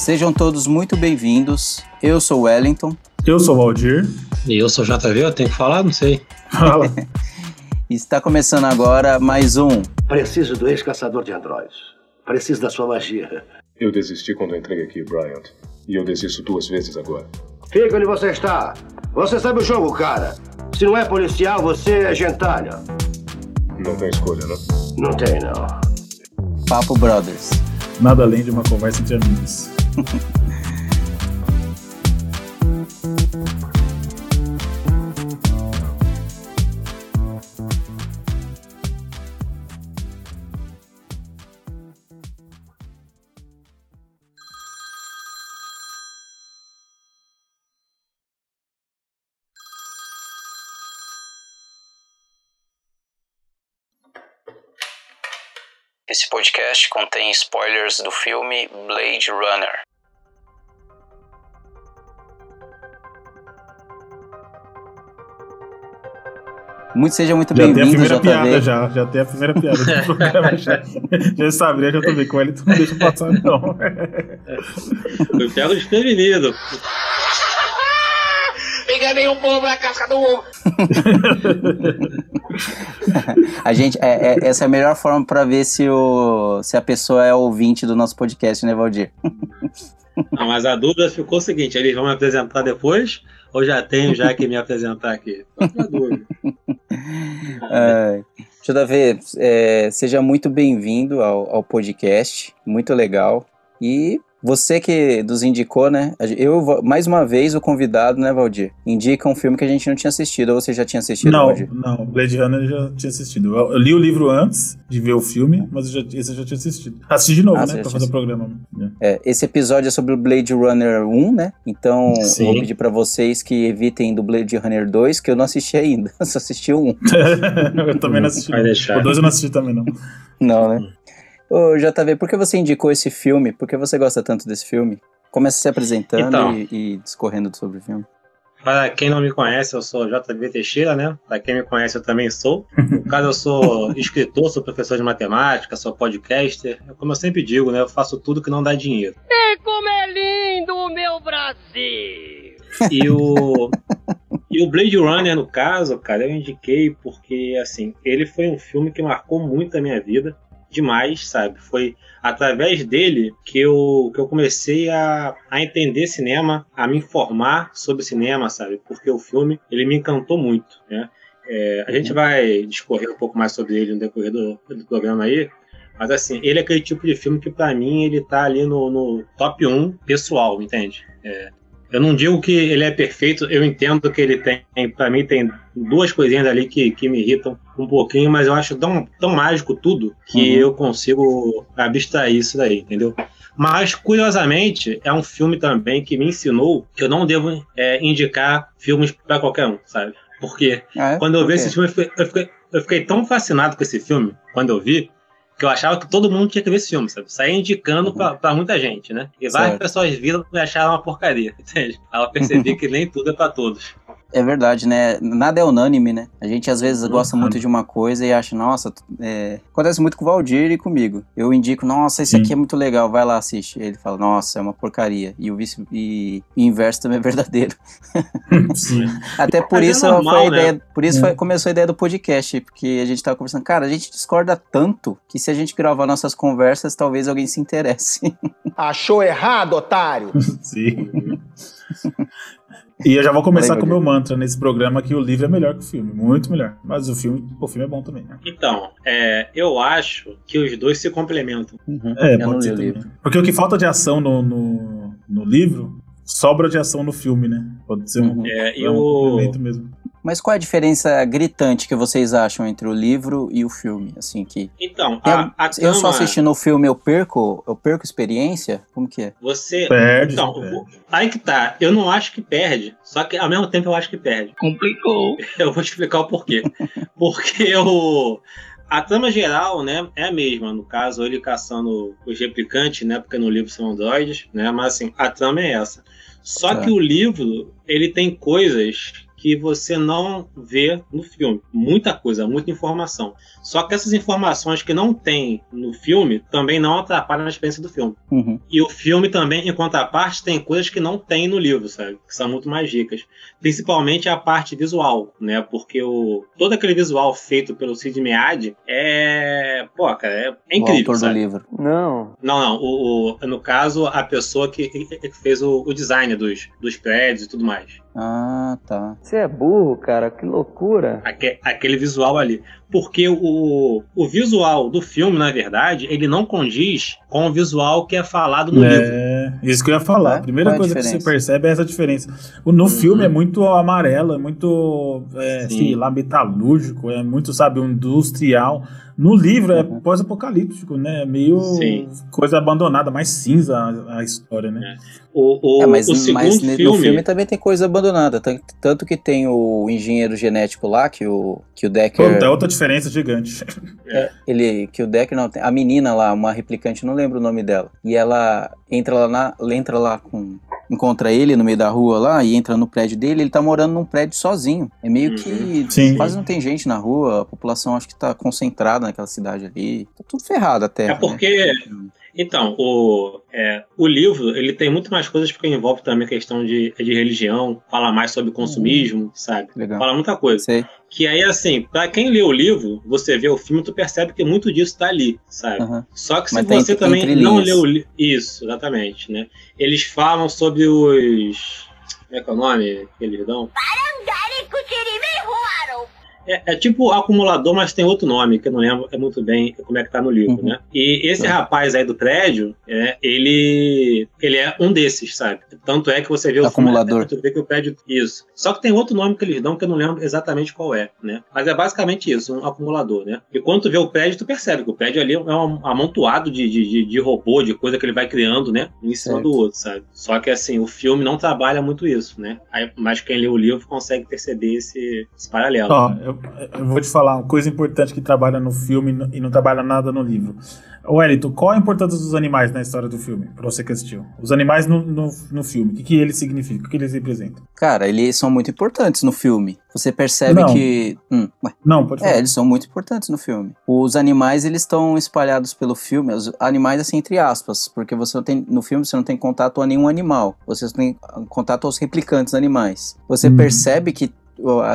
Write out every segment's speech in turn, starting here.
Sejam todos muito bem-vindos. Eu sou o Wellington. Eu sou o Valdir. E eu sou o JV, eu tenho que falar? Não sei. Fala. Está começando agora mais um. Preciso do ex-caçador de androides. Preciso da sua magia. Eu desisti quando entrei aqui, Bryant. E eu desisto duas vezes agora. Fica onde você está. Você sabe o jogo, cara. Se não é policial, você é gentalha. Não tem escolha, né? Não tem, não. Papo Brothers. Nada além de uma conversa entre amigos. Esse podcast contém spoilers do filme Blade Runner. Muito seja muito Já tem a bem-vindo, primeira piada, JV. já. Já tem a primeira piada do programa. Já, já sabe, né? Já tô vendo com ele, tu não deixa passar, não. Eu pego desprevenido. A gente, é, é- essa é a melhor forma pra ver se, o, se a pessoa é ouvinte do nosso podcast, né, Valdir? Não, mas a dúvida ficou o seguinte: eles vão me apresentar depois ou já tenho já que me apresentar aqui? Tô com a dúvida. É, JV, é, seja muito bem-vindo ao, ao podcast, muito legal. E você que nos indicou, né? Eu, mais uma vez, o convidado, né, Valdir? Indica um filme que a gente não tinha assistido, ou você já tinha assistido, Não, Valdir? não. Blade Runner eu já tinha assistido. Eu, eu li o livro antes de ver o filme, mas eu já, esse eu já tinha assistido. Assisti de novo, Ah, né? Pra fazer o programa. É, esse episódio é sobre o Blade Runner 1, né? Então, Sim. vou pedir pra vocês que evitem do Blade Runner 2, que eu não assisti ainda, só assisti o 1. eu também não assisti. Não. deixar. O dois eu não assisti também, não. Não, né? Ô, JV, por que você indicou esse filme? Por que você gosta tanto desse filme? Começa se apresentando Então. e, e discorrendo sobre o filme. Para quem não me conhece, eu sou JV Teixeira, né? Para quem me conhece, eu também sou. No caso, eu sou escritor, sou professor de matemática, sou podcaster. Como eu sempre digo, né? Eu faço tudo que não dá dinheiro. Como é lindo o meu Brasil! E o, e o Blade Runner, no caso, cara, eu indiquei porque, assim, ele foi um filme que marcou muito a minha vida. Demais, sabe? Foi através dele que eu, que eu comecei a, a entender cinema, a me informar sobre cinema, sabe? Porque o filme, ele me encantou muito, né? É, a gente vai discorrer um pouco mais sobre ele no decorrer do, do programa aí, mas assim, ele é aquele tipo de filme que pra mim ele tá ali no, no top 1 pessoal, entende? É, eu não digo que ele é perfeito, eu entendo que ele tem, pra mim tem duas coisinhas ali que, que me irritam um pouquinho, mas eu acho tão, tão mágico tudo que Uhum. eu consigo abstrair isso daí, entendeu? Mas, curiosamente, é um filme também que me ensinou que eu não devo é, indicar filmes pra qualquer um, sabe? Porque Ah, é? quando eu vi quê? esse filme, eu fiquei, eu, fiquei, eu fiquei tão fascinado com esse filme, quando eu vi, que eu achava que todo mundo tinha que ver esse filme, sabe? Saía indicando pra, pra muita gente, né? E várias Certo. pessoas viram e acharam uma porcaria, entende? Aí eu percebi que nem tudo é pra todos. É verdade, né? Nada é unânime, né? A gente às vezes Uhum. gosta muito de uma coisa e acha, nossa, é... acontece muito com o Valdir e comigo. Eu indico, nossa, esse Sim. aqui é muito legal, vai lá, assiste. Ele fala, nossa, é uma porcaria. E o vice e o inverso também é verdadeiro. Sim. Até por Mas é isso normal, foi a né? ideia, por isso É. foi- começou a ideia do podcast, porque a gente tava conversando, cara, a gente discorda tanto que se a gente gravar nossas conversas, talvez alguém se interesse. Achou errado, otário? Sim. E eu já vou começar com o meu mantra nesse programa que o livro é melhor que o filme, muito melhor. Mas o filme, o filme é bom também. Né? Então, é, eu acho que os dois se complementam. É, Eu pode ser também. livro. Porque o que falta de ação no, no, no livro sobra de ação no filme, né? Pode ser um, Uhum. É, um o, complemento mesmo. Mas qual é a diferença gritante que vocês acham entre o livro e o filme? Assim que então, a, a eu só trama, assistindo o filme eu perco, eu perco experiência? Como que é? você Perde. Então, é. o- aí que tá. Eu não acho que perde, só que ao mesmo tempo eu acho que perde. Complicou. Eu vou te explicar o porquê. Porque o. A trama geral, né, é a mesma. No caso, ele caçando os replicantes, né, porque no livro são androides, né, mas assim, a trama é essa. Só Tá. que o livro, ele tem coisas que você não vê no filme. Muita coisa, muita informação. Só que essas informações que não tem no filme também não atrapalham a experiência do filme. Uhum. E o filme também, em contraparte, tem coisas que não tem no livro, sabe? Que são muito mais ricas. Principalmente a parte visual, né? Porque o, todo aquele visual feito pelo Sid Mead é. Pô, cara, é, é o incrível. autor sabe? do livro. Não. Não, não. O, o- no caso, a pessoa que, que fez o, o design dos, dos prédios e tudo mais. Ah, tá. Você é burro, cara. Que loucura. Aque- aquele visual ali. Porque o, o visual do filme, na verdade, ele não condiz com o visual que é falado no livro. É, isso que eu ia falar. É? A primeira Qual é a coisa que você percebe é essa diferença. O- No filme é muito amarelo, é muito, é, Sim. sei lá, metalúrgico, é muito, sabe, industrial. No livro é Uhum. pós-apocalíptico, né? É meio Sim. coisa abandonada, mais cinza a, a história, né? O, o, É, mas, o segundo mas filme, no filme também tem coisa abandonada. Tanto, tanto que tem o engenheiro genético lá, que o, que o Decker. É outra diferença gigante. Ele, que o Decker não tem. A menina lá, uma replicante, não lembro o nome dela. E ela entra lá, na, entra lá com. Encontra ele no meio da rua lá e entra no prédio dele. Ele tá morando num prédio sozinho. É meio Uhum. que. Sim. Quase não tem gente na rua. A população acho que tá concentrada naquela cidade ali. Tá tudo ferrado até. É porque. Então, o, é, o livro ele tem muito mais coisas porque envolve também a questão de, de religião, fala mais sobre consumismo, sabe? Legal. Fala muita coisa. Sei. Que aí, assim, pra quem lê o livro, você vê o filme, tu percebe que muito disso tá ali, sabe? Aham. Só que se Mas você entre- também não linhas. leu o livro. Isso, exatamente, né? Eles falam sobre os. Como é que é o nome que eles dão? É, é tipo acumulador, mas tem outro nome, que eu não lembro é muito bem como é que tá no livro, Uhum. né? E esse Tá. rapaz aí do prédio, é, ele, ele é um desses, sabe? Tanto é que você vê o Acumulador. filme, tu vê que o prédio... Isso. Só que tem outro nome que eles dão que eu não lembro exatamente qual é, né? Mas é basicamente isso, um acumulador, né? E quando tu vê o prédio, tu percebe que o prédio ali é um amontoado de, de, de, de robô, de coisa que ele vai criando, né? Um em cima Certo. do outro, sabe? Só que, assim, o filme não trabalha muito isso, né? Aí, mas quem lê o livro consegue perceber esse, esse paralelo. Ó, eu, eu vou te falar uma coisa importante que trabalha no filme e não- trabalha nada no livro. Wellington, qual a importância dos animais na história do filme, pra você que assistiu? Os animais no, no, no filme, o que, que eles significam? O que eles representam? Cara, eles são muito importantes no filme. Você percebe Não. que. Hum. Não, pode falar. É, eles são muito importantes no filme. Os animais, eles estão espalhados pelo filme, os animais assim entre aspas, porque você não tem no filme você não tem contato a nenhum animal, você tem contato aos replicantes animais. Você Uhum. percebe que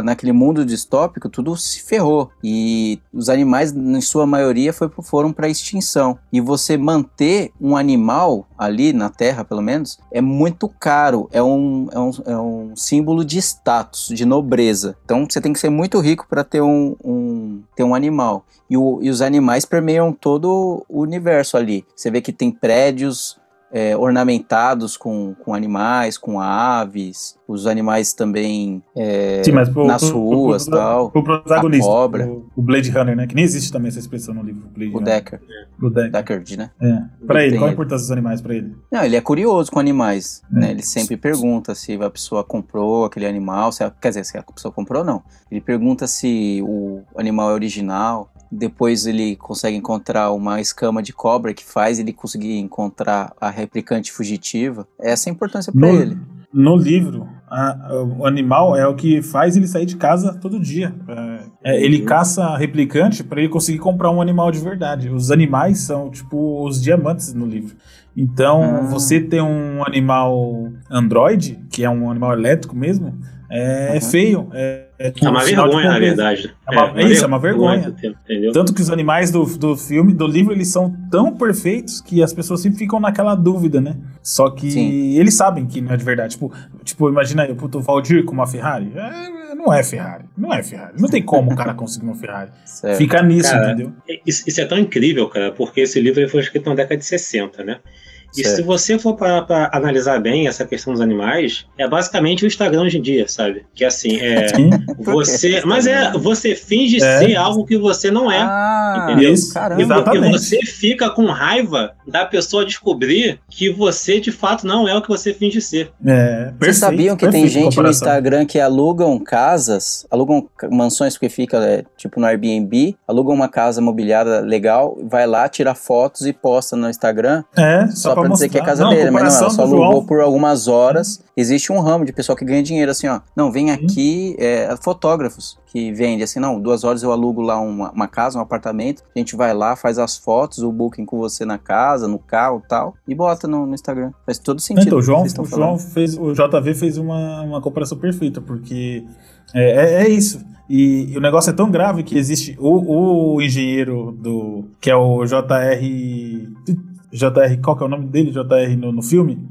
naquele mundo distópico tudo se ferrou e os animais em sua maioria foi, foram para extinção. E você manter um animal ali na Terra, pelo menos, é muito caro, é um, é um, é um símbolo de status, de nobreza. Então você tem que ser muito rico para ter um, um, ter um animal. E, o- e os animais permeiam todo o universo ali. Você vê que tem prédios é, ornamentados com, com animais, com aves, os animais também é, Sim, pro, nas ruas pro, tal. pro protagonista, cobra. O, o Blade Runner, né? Que nem existe também essa expressão no livro. Blade O Runner. Decker, O Decker. Deckard, né? É. Pra ele, Tem qual a ele. importância dos animais pra ele? Não, ele é curioso com animais, É. né? Ele sempre pergunta se a pessoa comprou aquele animal, se a- quer dizer, se a pessoa comprou ou não. Ele pergunta se o animal é original. Depois ele consegue encontrar uma escama de cobra que faz ele conseguir encontrar a replicante fugitiva. Essa é a importância No, ele. no livro, a- o animal é o que faz ele sair de casa todo dia. É, é, ele Uhum. caça replicante pra ele conseguir comprar um animal de verdade. Os animais são tipo os diamantes no livro. Então, Ah. você ter um animal androide, que é um animal elétrico mesmo, é, Uhum. feio. É, é, É uma um de vergonha, na verdade. É uma- é isso, é uma vergonha. Entendeu? Tanto que os animais do, do filme, do livro, eles são tão perfeitos que as pessoas sempre ficam naquela dúvida, né? Só que Sim. eles sabem que não é de verdade. Tipo, tipo imagina aí, puto, o Valdir com uma Ferrari. É, não é Ferrari. Não é Ferrari. Não tem como o cara conseguir uma Ferrari. Certo. Fica nisso, Cara, entendeu? Isso, isso é tão incrível, cara, porque esse livro foi escrito na década de 60, né? E Certo. se você for para pra analisar bem essa questão dos animais, é basicamente o Instagram hoje em dia, sabe? Que assim, é. Sim. Você. Mas é, você finge É. ser algo que você não é. Ah, entendeu? Isso, caramba. E vo- exatamente. E você fica com raiva da pessoa descobrir que você de fato não é o que você finge ser. É, Vocês perfeito, sabiam que tem gente no. Instagram que alugam casas, alugam mansões que fica é, tipo no Airbnb, alugam uma casa mobiliada legal, vai lá, tira fotos e posta no Instagram É, só, só, pra pra dizer que é casa Não, dele, mas não, ela só alugou João- por algumas horas. Existe um ramo de pessoal que ganha dinheiro assim, ó. Não, vem aqui, é, fotógrafos que vende assim, não, duas horas eu alugo lá uma, uma casa, um apartamento, a gente vai lá, faz as fotos, o booking com você na casa, no carro e tal, e bota no, no Instagram. Faz todo sentido. Então, o João, o João fez, o JV fez uma, uma comparação perfeita, porque é, é, é isso. E, e o negócio é tão grave que existe o, o engenheiro do. que é o JR. JR, qual que é o nome dele? JR no, no filme?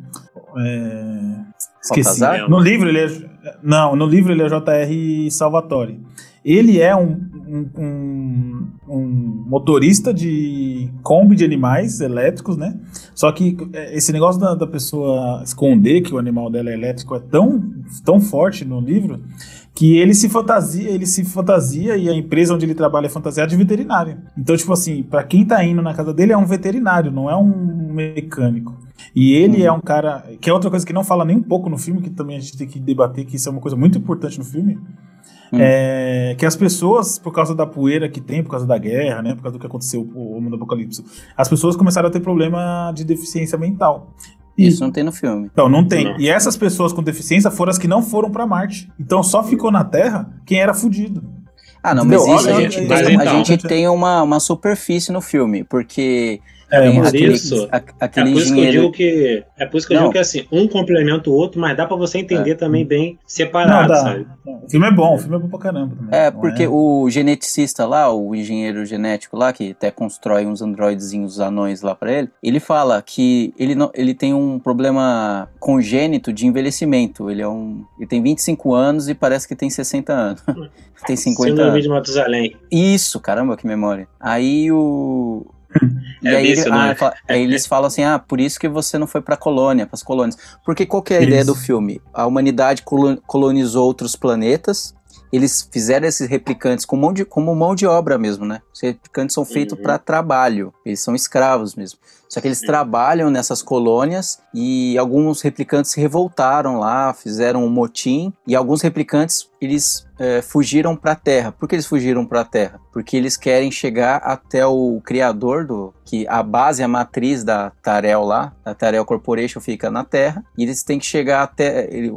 É, esqueci. Baltazar? No livro ele é. Não, no livro ele é JR Salvatore. Ele é um, um, um- um motorista de Kombi de animais elétricos, né? Só que é, esse negócio da, da pessoa esconder que o animal dela é elétrico é tão, tão forte no livro que ele se fantasia, ele se fantasia e a empresa onde ele trabalha é fantasiada de veterinário. Então, tipo assim, pra quem tá indo na casa dele é um veterinário, não é um mecânico. E ele é um cara, que é outra coisa que não fala nem um pouco no filme, que também a gente tem que debater, que isso é uma coisa muito importante no filme. É, que as pessoas, por causa da poeira que tem, por causa da guerra, né, por causa do que aconteceu o Homem do Apocalipse, as pessoas começaram a ter problema de deficiência mental. Isso não tem no filme. então, não tem. Não. E essas pessoas com deficiência foram as que não foram pra Marte. Então só ficou na Terra quem era fudido. Ah, não, mas Entendeu? isso a Olha, gente, gente, tem, mas a então- gente tem uma, uma superfície no filme, porque É, mas aquele, isso- a- É aquele por isso que eu engenheiro... digo que. É por isso que eu Não. digo que assim, um complementa o outro, mas dá pra você entender também bem não separado, dá. sabe? Não, O filme é bom, o filme é bom pra caramba. Também. É, Não porque o geneticista lá, o engenheiro genético lá, que até constrói uns androidezinhos anões lá pra ele, ele fala que ele, não, ele tem um problema congênito de envelhecimento. Ele é um. Ele tem 25 anos e parece que tem 60 anos. tem 50 Síndrome anos. de Matusalém. Isso, caramba, que memória. Aí o. E É aí, ele- vício, ah, né? ele fala- aí eles falam assim: ah, por isso que você não foi pra colônia, pras colônias. Porque qual que é a ideia Isso. do filme? A humanidade colo- colonizou outros planetas, eles fizeram esses replicantes com mão de, como mão de obra mesmo, né? Os replicantes são feitos Uhum. pra trabalho, eles são escravos mesmo. Só que eles trabalham nessas colônias e alguns replicantes se revoltaram lá, fizeram um motim e alguns replicantes eles é, fugiram para a Terra. Por que eles fugiram para a Terra? Porque eles querem chegar até o criador do que a base, a matriz da Tarel lá, a Tarel Corporation fica na Terra e eles têm que chegar até ele,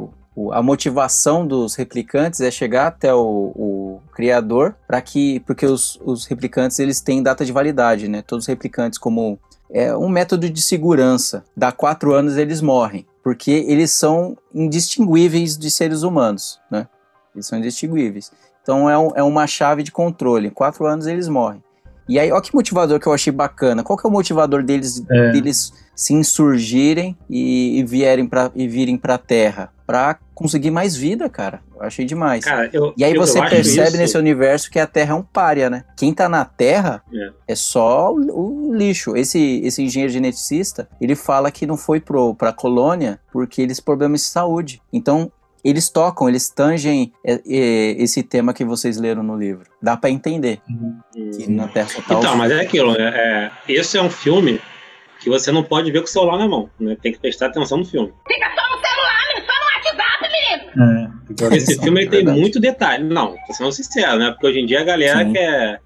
a motivação dos replicantes é chegar até o, o criador para que porque os, os replicantes eles têm data de validade, né? Todos os replicantes como é um método de segurança. Dá quatro anos eles morrem, porque eles são indistinguíveis de seres humanos, né? Eles são indistinguíveis. Então é, um- é uma chave de controle. Em quatro anos eles morrem. E aí, olha que motivador que eu achei bacana. Qual que é o motivador deles, É. deles se insurgirem e, e vierem para e virem para Terra? Para conseguir mais vida, cara. Eu achei demais. Cara, eu, E aí eu- você percebe isso- nesse universo que a Terra é um pária, né? Quem tá na Terra É. é, só o, o lixo. Esse, esse engenheiro geneticista, ele fala que não foi pro, pra colônia porque eles problemas de saúde. Então, eles tocam, eles tangem é, é, esse tema que vocês leram no livro. Dá pra entender que na Terra só tá Então, mas é aquilo, né? É, esse é um filme que você não pode ver com o celular na mão, né? Tem que prestar atenção no filme. Fica só no celular, menino, só no WhatsApp, menino. É. Esse filme ele tem verdade. muito detalhe. Não, tô sendo sincero, né? Porque hoje em dia a galera Sim. quer,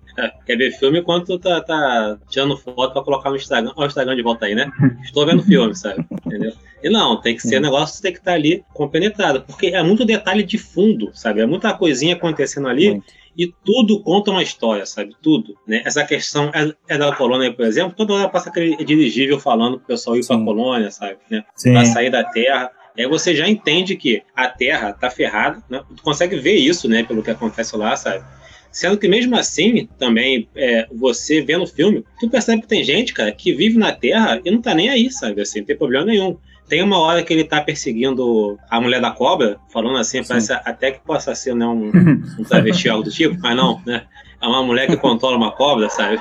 quer ver filme enquanto tá, tá tirando foto pra colocar no Instagram. Olha o Instagram de volta aí, né? Estou vendo filme, sabe? Entendeu? E não, tem que ser negócio que tem que estar ali compenetrado. Porque é muito detalhe de fundo, sabe? É muita coisinha acontecendo ali. Muito. E tudo conta uma história, sabe? Tudo. Né? Essa questão é, é da colônia, por exemplo. Toda hora passa aquele dirigível falando pro pessoal ir pra Sim. colônia, sabe? Né? Sim. Pra sair da Terra. Aí você já entende que a Terra tá ferrada, né? Tu consegue ver isso, né? Pelo que acontece lá, sabe? Sendo que mesmo assim, também, é, você vendo o filme, tu percebe que tem gente, cara, que vive na Terra e não tá nem aí, sabe? Assim, não tem problema nenhum. Tem uma hora que ele tá perseguindo a mulher da cobra, falando assim, parece até que possa ser né, um, um travesti algo do tipo, mas não, né? É uma mulher que controla uma cobra, sabe?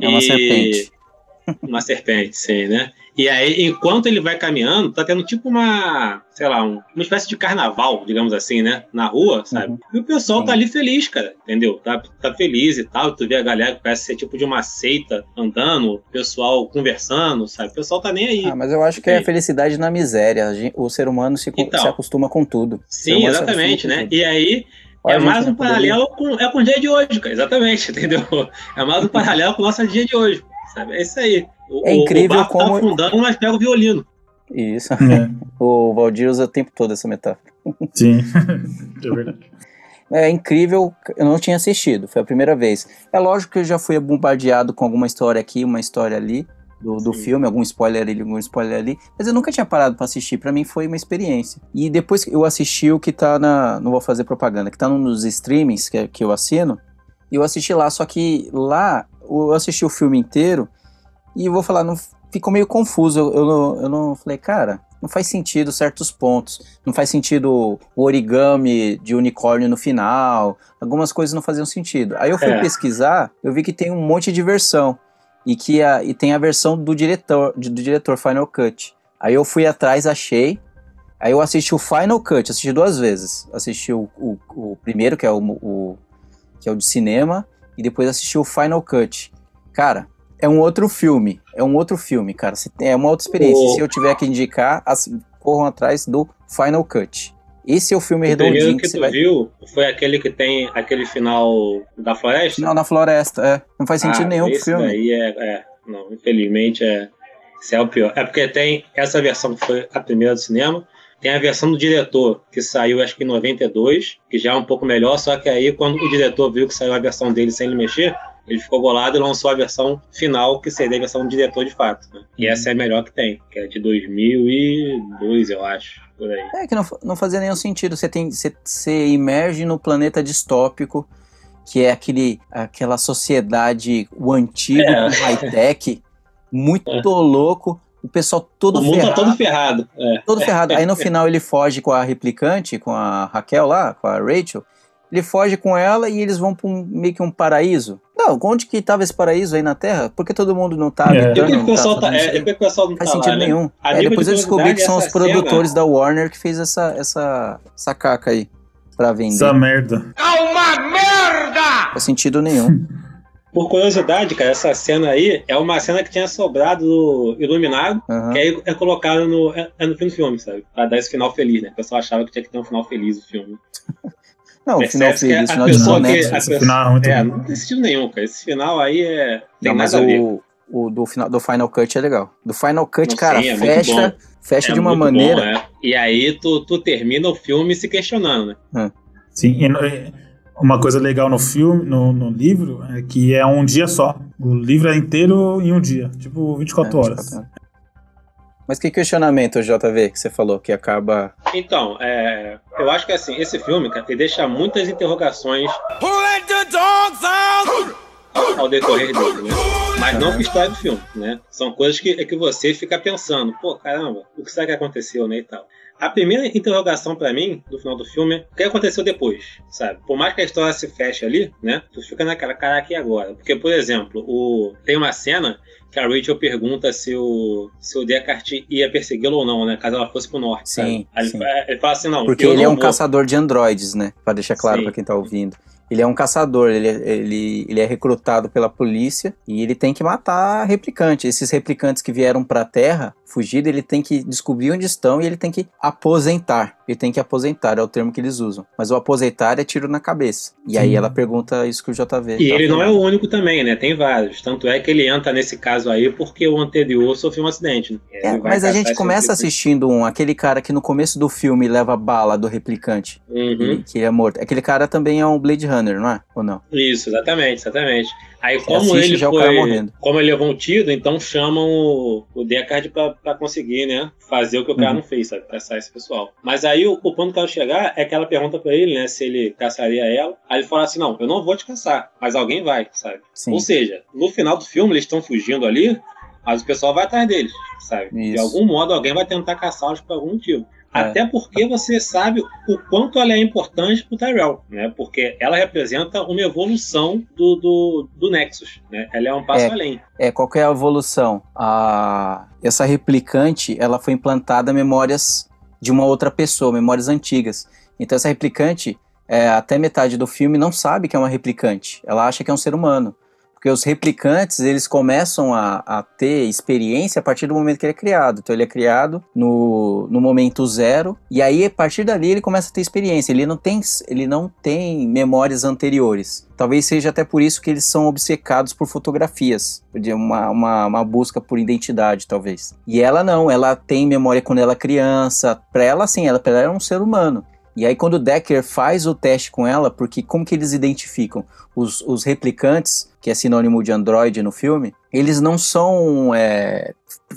É uma E- serpente. Uma serpente, sim, né? E aí, enquanto ele vai caminhando, tá tendo tipo uma, sei lá, um- uma espécie de carnaval, digamos assim, né? Na rua, sabe? Uhum. E o pessoal Sim. tá ali feliz, cara, entendeu? Tá, tá feliz e tal. Tu vê a galera que parece ser tipo de uma seita andando, o pessoal conversando, sabe? O pessoal tá nem aí. Ah, mas eu acho que é felicidade na miséria. O ser humano se, Então. se acostuma com tudo. Sim, exatamente, né? E aí, Olha é mais um paralelo com, é com o dia de hoje, cara. Exatamente, entendeu? É mais um paralelo com o nosso dia de hoje. Sabe? É isso aí. O, É incrível o barco como- tá afundando, mas pega o violino. Isso. É, O Valdir usa o tempo todo essa metáfora. sim. é verdade. É incrível, eu não tinha assistido, foi a primeira vez. É lógico que eu já fui bombardeado com alguma história aqui, uma história ali do, do filme, algum spoiler ali, algum spoiler ali, mas eu nunca tinha parado pra assistir, pra mim foi uma experiência. E depois que eu assisti o que tá na, não vou fazer propaganda, que tá nos streamings que, que eu assino, e eu assisti lá, só que lá eu assisti o filme inteiro e vou falar, não, ficou meio confuso, eu, eu, não, eu não falei, cara, não faz sentido certos pontos, não faz sentido o origami de unicórnio no final, algumas coisas não faziam sentido. Aí eu fui É. pesquisar, eu vi que tem um monte de versão e que a, e tem a versão do diretor, do diretor Final Cut. Aí eu fui atrás, achei. Aí eu assisti o Final Cut, assisti duas vezes. Assisti o, o, o primeiro, que é o, o- que é o de cinema, e depois assisti o Final Cut. Cara, é um outro filme. É um outro filme, cara. É uma outra experiência. O- Se eu tiver que indicar, corram atrás do Final Cut. Esse é o filme O redondinho primeiro que, que você tu vai. viu foi aquele que tem aquele final da floresta? Final na floresta, é. Não faz sentido Ah, nenhum esse filme. daí é, é- Não, infelizmente é. Esse é o pior. É porque tem essa versão que foi a primeira do cinema. Tem a versão do diretor, que saiu acho que em 92, que já é um pouco melhor, só que aí quando o diretor viu que saiu a versão dele sem ele mexer, ele ficou bolado e lançou a versão final, que seria a versão do diretor de fato. né? E essa é a melhor que tem, que é de 2002, eu acho, por aí. É que não, não fazia nenhum sentido. Você tem você, você imerge no planeta distópico, que é aquele, aquela sociedade, o antigo, É. high-tech, muito louco. O pessoal todo o mundo ferrado. tá todo ferrado. É. todo ferrado. Aí no final ele foge com a replicante, com a Raquel lá, com a Rachel. Ele foge com ela e eles vão pra um, meio que um paraíso. Não, onde que tava esse paraíso aí na Terra? Por que todo mundo não tá É. Por habitando? que o pessoal tá tá, é, por que o pessoal não faz tá sentido lá, né? nenhum. É, nível depois de eu descobri que são os produtores cena- da Warner que fez essa, essa, essa caca aí pra vender. Essa merda. É uma merda! Não faz sentido nenhum. Por curiosidade, cara, essa cena aí é uma cena que tinha sobrado do Iluminado, Aham. que aí é colocado no, é, é no fim do filme, sabe? Pra dar esse final feliz, né? O pessoal achava que tinha que ter um final feliz o filme. Não, o final que feliz, a final Esse pessoa- final é muito É, não tem sentido nenhum, cara. Esse final aí é. Tem Não, mas nada a ver. o, o do, final, do Final Cut é legal. Do Final Cut, Não, cara, sim, é fecha, fecha É de uma maneira. Bom, é. E aí tu, tu termina o filme se questionando, né? Sim, e no- e uma coisa legal no filme, no, no livro, é que é um dia só. O livro é inteiro em um dia, tipo 24 É, horas. 24 horas. Mas que questionamento, JV, que você falou que acaba. Então, é, eu acho que assim, esse filme, cara, ele deixa muitas interrogações ao decorrer dele, né? Mas não com a história do filme, né? São coisas que, é que você fica pensando, pô, caramba, o que será que aconteceu, né, e tal. A primeira interrogação pra mim, do final do filme, é o que aconteceu depois, sabe? Por mais que a história se feche ali, né? Tu fica naquela, caraca, e agora? Porque, por exemplo, o, tem uma cena que a Rachel pergunta se o, se o Deckard ia persegui-lo ou não, né? Caso ela fosse pro norte, Sim, ele, sim. fa- ele fala assim, não, Porque ele é um vou. caçador de androides, né? Pra deixar claro pra quem tá ouvindo. Ele é um caçador, ele, é- ele, ele é recrutado pela polícia e ele tem que matar replicante. Esses replicantes que vieram pra Terra, fugido, ele tem que descobrir onde estão e ele tem que aposentar. Ele tem que aposentar, é o termo que eles usam. Mas o aposentar é tiro na cabeça. E aí Sim. ela pergunta isso que o JV. E tá ele não é falando. o único também, né? Tem vários. Tanto é que ele entra nesse caso aí porque o anterior sofreu um acidente. Né? É, mas a gente começa assistindo um, aquele cara que no começo do filme leva bala do replicante, Uhum. que, que ele é morto. Aquele cara também é um Blade Runner, não é? Ou não? Isso, exatamente, exatamente. Aí como assiste ele foi, como ele levou um tiro, então chamam o, o Deckard pra, pra conseguir, né, fazer o que o cara Uhum. não fez, sabe, caçar esse pessoal. Mas aí o, o ponto que quero chegar é que ela pergunta pra ele, né, se ele caçaria ela. Aí ele fala assim, não, eu não vou te caçar, mas alguém vai, sabe? Sim. Ou seja, no final do filme eles estão fugindo ali, mas o pessoal vai atrás deles, sabe? De Isso. algum modo alguém vai tentar caçá-los por algum motivo. É. Até porque você sabe o quanto ela é importante pro Tyrell, né? Porque ela representa uma evolução do, do, do Nexus, né? Ela é um passo É. além. É, qual é a evolução? A... Essa replicante, ela foi implantada memórias de uma outra pessoa, memórias antigas. Então essa replicante, é, até metade do filme, não sabe que é uma replicante. Ela acha que é um ser humano. Porque os replicantes, eles começam a, a, ter experiência a partir do momento que ele é criado. Então ele é criado no, no momento zero, e aí a partir dali ele começa a ter experiência. Ele não tem, ele não tem memórias anteriores. Talvez seja até por isso que eles são obcecados por fotografias, uma, uma, uma busca por identidade, talvez. E ela não, ela tem memória quando ela é criança. Para ela, sim, ela, ela é um ser humano. E aí quando o Decker faz o teste com ela, porque como que eles identificam? Os, os replicantes, que é sinônimo de android no filme, eles não são é,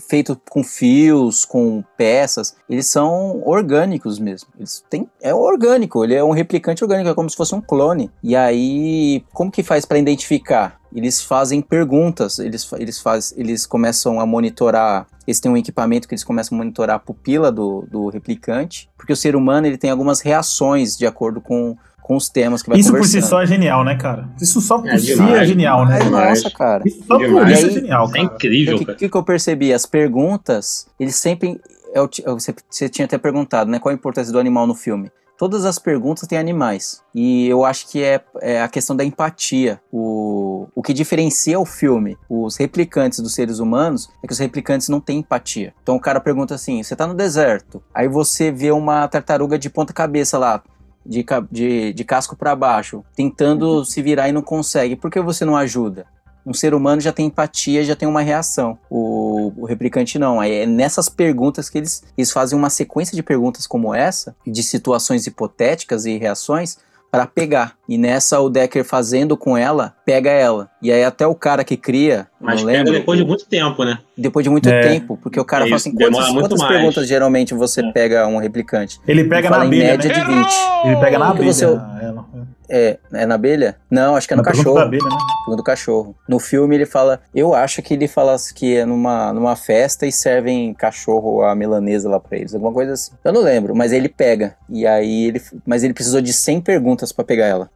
feitos com fios, com peças, eles são orgânicos mesmo. Eles têm, é orgânico, ele é um replicante orgânico, é como se fosse um clone. E aí, como que faz para identificar? Eles fazem perguntas, eles, eles, faz, eles começam a monitorar eles têm um equipamento que eles começam a monitorar a pupila do, do replicante, porque o ser humano ele tem algumas reações de acordo com, com os temas que vai Isso por si só é genial, né, cara? Isso só por é si é genial, né? Nossa, cara. Isso só por isso é genial, cara. É incrível, O que, que, eu percebi? As perguntas, eles sempre... Eu, você, você tinha até perguntado, né? Qual a importância do animal no filme? todas as perguntas têm animais. E eu acho que é, é, a questão da empatia. O, o que diferencia o filme, os replicantes dos seres humanos, é que os replicantes não têm empatia. Então o cara pergunta assim: você tá no deserto, aí você vê uma tartaruga de ponta-cabeça lá. De, de, de casco para baixo, tentando se virar e não consegue. Por que você não ajuda? um ser humano já tem empatia, já tem uma reação. O, o replicante não. É nessas perguntas que eles, eles fazem uma sequência de perguntas como essa, de situações hipotéticas e reações, para pegar. E nessa, o Decker fazendo com ela, pega ela. E aí até o cara que cria, Mas não pega lembro, depois de muito tempo, né? Depois de muito É. tempo, porque o cara É fala isso, assim, quantas, quantas perguntas geralmente você É. pega um replicante? Ele pega Fala na em média né? de 20. Ele pega na abelha. você- ela. É, é na abelha? Não, acho que é no cachorro. da abelha, né? do cachorro. No filme ele fala, eu acho que ele fala que é numa, numa festa e servem cachorro a milanesa lá pra eles, alguma coisa assim. Eu não lembro, mas ele pega. E aí ele, mas ele precisou de 100 perguntas pra pegar ela.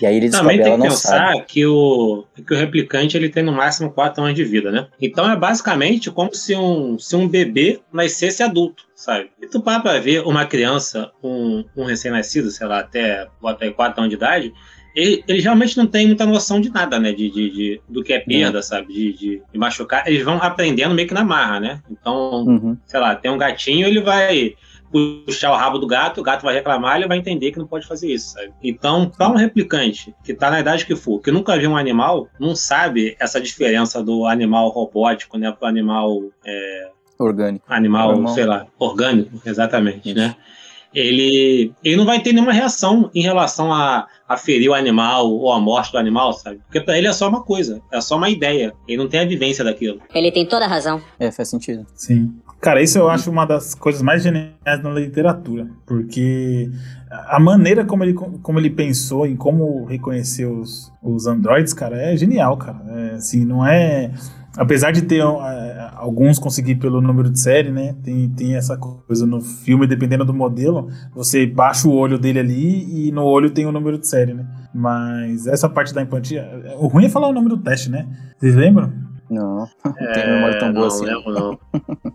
E aí ele descobre Também tem que sabe. pensar que o, que o replicante ele tem no máximo 4 anos de vida, né? Então é basicamente como se um, se um bebê nascesse adulto, sabe? E tu para pra ver uma criança, um, um recém-nascido, sei lá, até aí 4 anos de idade, ele, ele realmente não tem muita noção de nada, né? De, de, de- do que é perda, sabe? De, de, de machucar. Eles vão aprendendo meio que na marra, né? Então, Uhum. sei lá, tem um gatinho, ele vai puxar o rabo do gato, o gato vai reclamar, ele vai entender que não pode fazer isso, sabe? Então, para um replicante que tá na idade que for, que nunca viu um animal, não sabe essa diferença do animal robótico, né, pro animal, é, Orgânico. animal, Normal. sei lá, orgânico, exatamente, Isso. né? Ele, ele não vai ter nenhuma reação em relação a, a ferir o animal ou a morte do animal, sabe? Porque para ele é só uma coisa, é só uma ideia. Ele não tem a vivência daquilo. Ele tem toda a razão. É, faz sentido. Sim. Cara, isso eu acho uma das coisas mais geniais na literatura, porque a maneira como ele, como ele pensou em como reconhecer os, os androids, cara, é genial, cara. É, assim, não é. Apesar de ter é, alguns conseguir pelo número de série, né? Tem, tem essa coisa no filme, dependendo do modelo, você baixa o olho dele ali e no olho tem o número de série, né? Mas essa parte da empatia. O ruim é falar o nome do teste, né? Vocês lembram? Não, não tem memória tão boa não, assim. Não lembro, não.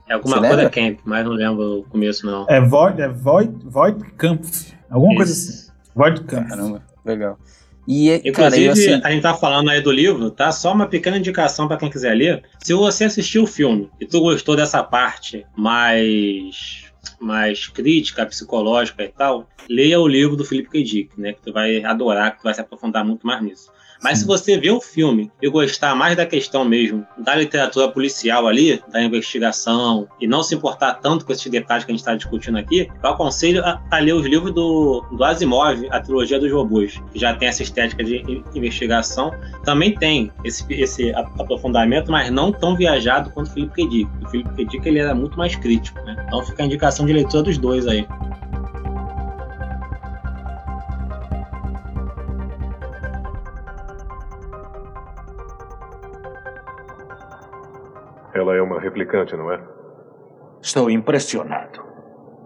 É alguma Você coisa lembra? camp, mas não lembro o começo, não. É Void, é Void, Void Kampf. Alguma coisa assim. Void Kampf. Caramba, legal. E, cara, Inclusive, eu assim, a gente tá falando aí do livro, tá? Só uma pequena indicação pra quem quiser ler. Se você assistiu o filme e tu gostou dessa parte mais mais crítica, psicológica e tal, leia o livro do Felipe K. Dick, né? Que tu vai adorar, que tu vai se aprofundar muito mais nisso. Mas se você ver o filme e gostar mais da questão mesmo da literatura policial ali, da investigação, e não se importar tanto com esses detalhes que a gente está discutindo aqui, eu aconselho a, a ler os livros do, do Asimov, a trilogia dos robôs, que já tem essa estética de in- investigação. Também tem esse, esse aprofundamento, mas não tão viajado quanto o Felipe K. Dick. O Felipe K. Dick ele era muito mais crítico, né? Então fica a indicação de leitura dos dois aí. Ela é uma replicante, não é? Estou impressionado.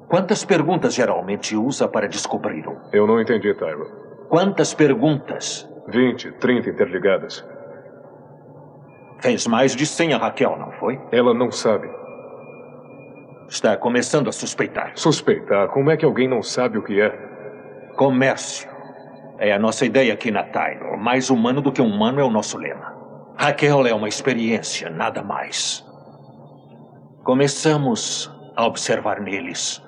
Quantas perguntas geralmente usa para descobrir um? Eu não entendi, Tyro. Quantas perguntas? 20, 30 interligadas. Fez mais de 100 a Raquel, não foi? Ela não sabe. Está começando a suspeitar. Suspeitar? Como é que alguém não sabe o que é? Comércio. é a nossa ideia aqui na Taylor. Mais humano do que humano é o nosso lema. Raquel é uma experiência, nada mais. Começamos a observar neles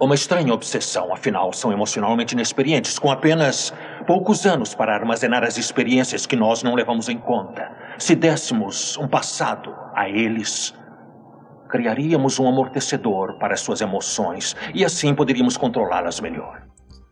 uma estranha obsessão, afinal, são emocionalmente inexperientes, com apenas poucos anos para armazenar as experiências que nós não levamos em conta. Se dessemos um passado a eles, criaríamos um amortecedor para suas emoções e assim poderíamos controlá-las melhor.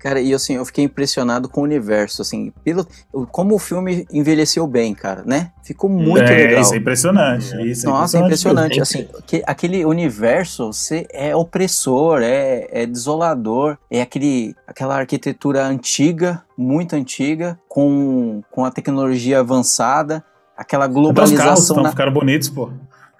Cara, e assim, eu fiquei impressionado com o universo, assim, pelo, como o filme envelheceu bem, cara, né? Ficou muito é, legal. Isso é impressionante. Isso é Nossa, impressionante. impressionante. Assim, que, aquele universo você é opressor, é, é desolador, é aquele, aquela arquitetura antiga, muito antiga, com, com a tecnologia avançada, aquela globalização. Os carros na... ficaram bonitos, pô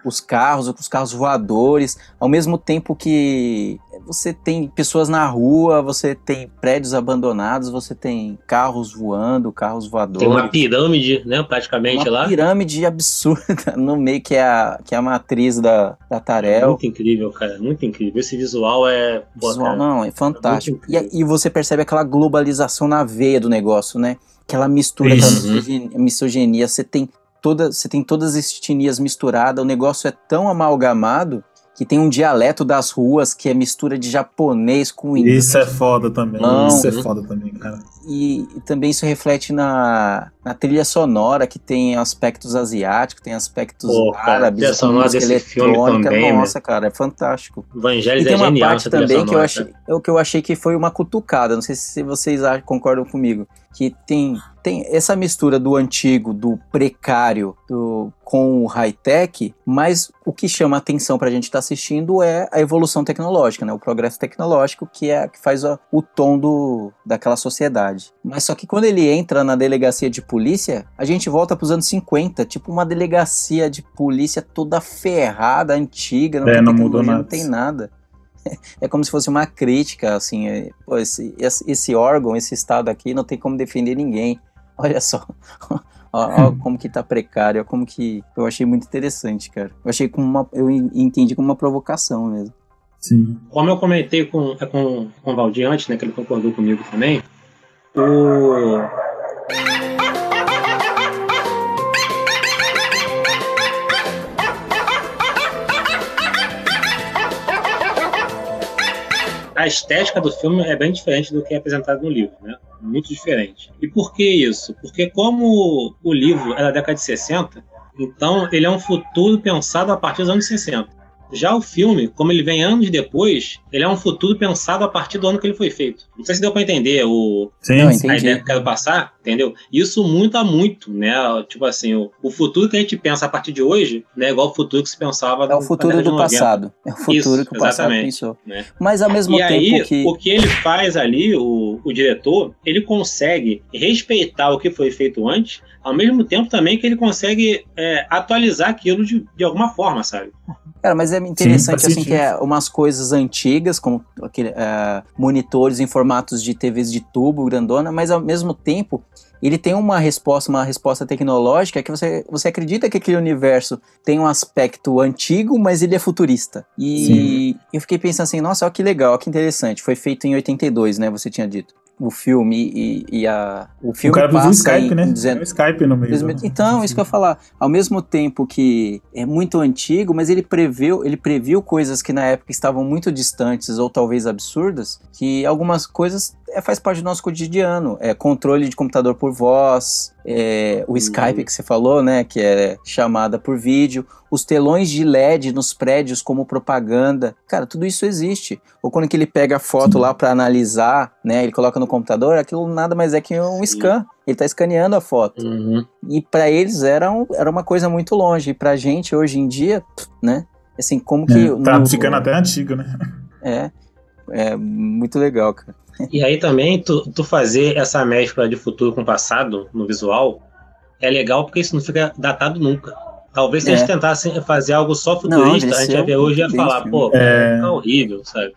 os carros, os carros voadores, ao mesmo tempo que você tem pessoas na rua, você tem prédios abandonados, você tem carros voando, carros voadores. Tem uma pirâmide, né, praticamente uma lá. Uma pirâmide absurda no meio que é a, que é a matriz da, da Tarel. Muito incrível, cara, muito incrível. Esse visual é... Visual, não, é fantástico. É e, e você percebe aquela globalização na veia do negócio, né? Aquela mistura, aquela misoginia, misoginia, você tem toda, você tem todas as etnias misturadas, o negócio é tão amalgamado que tem um dialeto das ruas que é mistura de japonês com inglês. Isso é foda também. Não, isso é foda também, cara. E, e, também isso reflete na, na trilha sonora, que tem aspectos asiáticos, tem aspectos Pô, árabes, a sonora desse filme também, Nossa, né? cara, é fantástico. Evangelho e tem é uma genial, parte também que eu achei, o que eu achei que foi uma cutucada, não sei se vocês concordam comigo, que tem tem essa mistura do antigo, do precário, do, com o high-tech, mas o que chama a atenção para a gente estar tá assistindo é a evolução tecnológica, né? o progresso tecnológico que é que faz o, o tom do, daquela sociedade. Mas só que quando ele entra na delegacia de polícia, a gente volta para os anos 50, tipo uma delegacia de polícia toda ferrada, antiga, não, é, tem não mudou nada. não tem nada é como se fosse uma crítica, assim, é, pô, esse, esse órgão, esse estado aqui não tem como defender ninguém. Olha só, ó, ó, como que tá precário, como que eu achei muito interessante, cara. Eu achei como uma, eu entendi como uma provocação mesmo. Sim. Como eu comentei com, é com, com o Valdir antes, né, que ele concordou comigo também, o... a estética do filme é bem diferente do que é apresentado no livro, né? Muito diferente. E por que isso? Porque como o livro é da década de 60, então ele é um futuro pensado a partir dos anos 60. Já o filme, como ele vem anos depois, ele é um futuro pensado a partir do ano que ele foi feito. Não sei se deu para entender o, Sim, Não, a ideia que eu quero passar, entendeu? Isso muda muito, né? Tipo assim, o, o, futuro que a gente pensa a partir de hoje não é igual ao futuro que se pensava É o futuro do passado. É o futuro Isso, que o passado pensou. Né? Mas ao mesmo e tempo aí, que... o que ele faz ali, o, o diretor, ele consegue respeitar o que foi feito antes, ao mesmo tempo também que ele consegue é, atualizar aquilo de, de alguma forma, sabe? Cara, mas é interessante Sim, assim que é umas coisas antigas, como aquele, uh, monitores em formatos de TVs de tubo grandona, mas ao mesmo tempo ele tem uma resposta, uma resposta tecnológica que você, você acredita que aquele universo tem um aspecto antigo, mas ele é futurista. E Sim. eu fiquei pensando assim, nossa, olha que legal, olha que interessante. Foi feito em 82, né? Você tinha dito o filme e, e, a o filme o cara passa Skype, em, né? Dizendo, o Skype no meio. Do... Então, isso que eu ia falar. Ao mesmo tempo que é muito antigo, mas ele previu, ele previu coisas que na época estavam muito distantes ou talvez absurdas, que algumas coisas é, faz parte do nosso cotidiano. É controle de computador por voz, é, o uhum. Skype que você falou, né, que é chamada por vídeo, os telões de LED nos prédios como propaganda, cara, tudo isso existe. Ou quando que ele pega a foto Sim. lá para analisar, né, ele coloca no computador, aquilo nada mais é que um scan. Ele está escaneando a foto. Uhum. E para eles era, um, era uma coisa muito longe. E pra gente hoje em dia, né, assim, como que... É, tá no, ficando até antigo, né? É, é muito legal, cara. E aí também, tu, tu fazer essa mescla de futuro com passado no visual é legal porque isso não fica datado nunca. Talvez se é. a gente tentasse fazer algo só futurista, não, a gente ia ver hoje e ia falar, pô, é... tá horrível, sabe?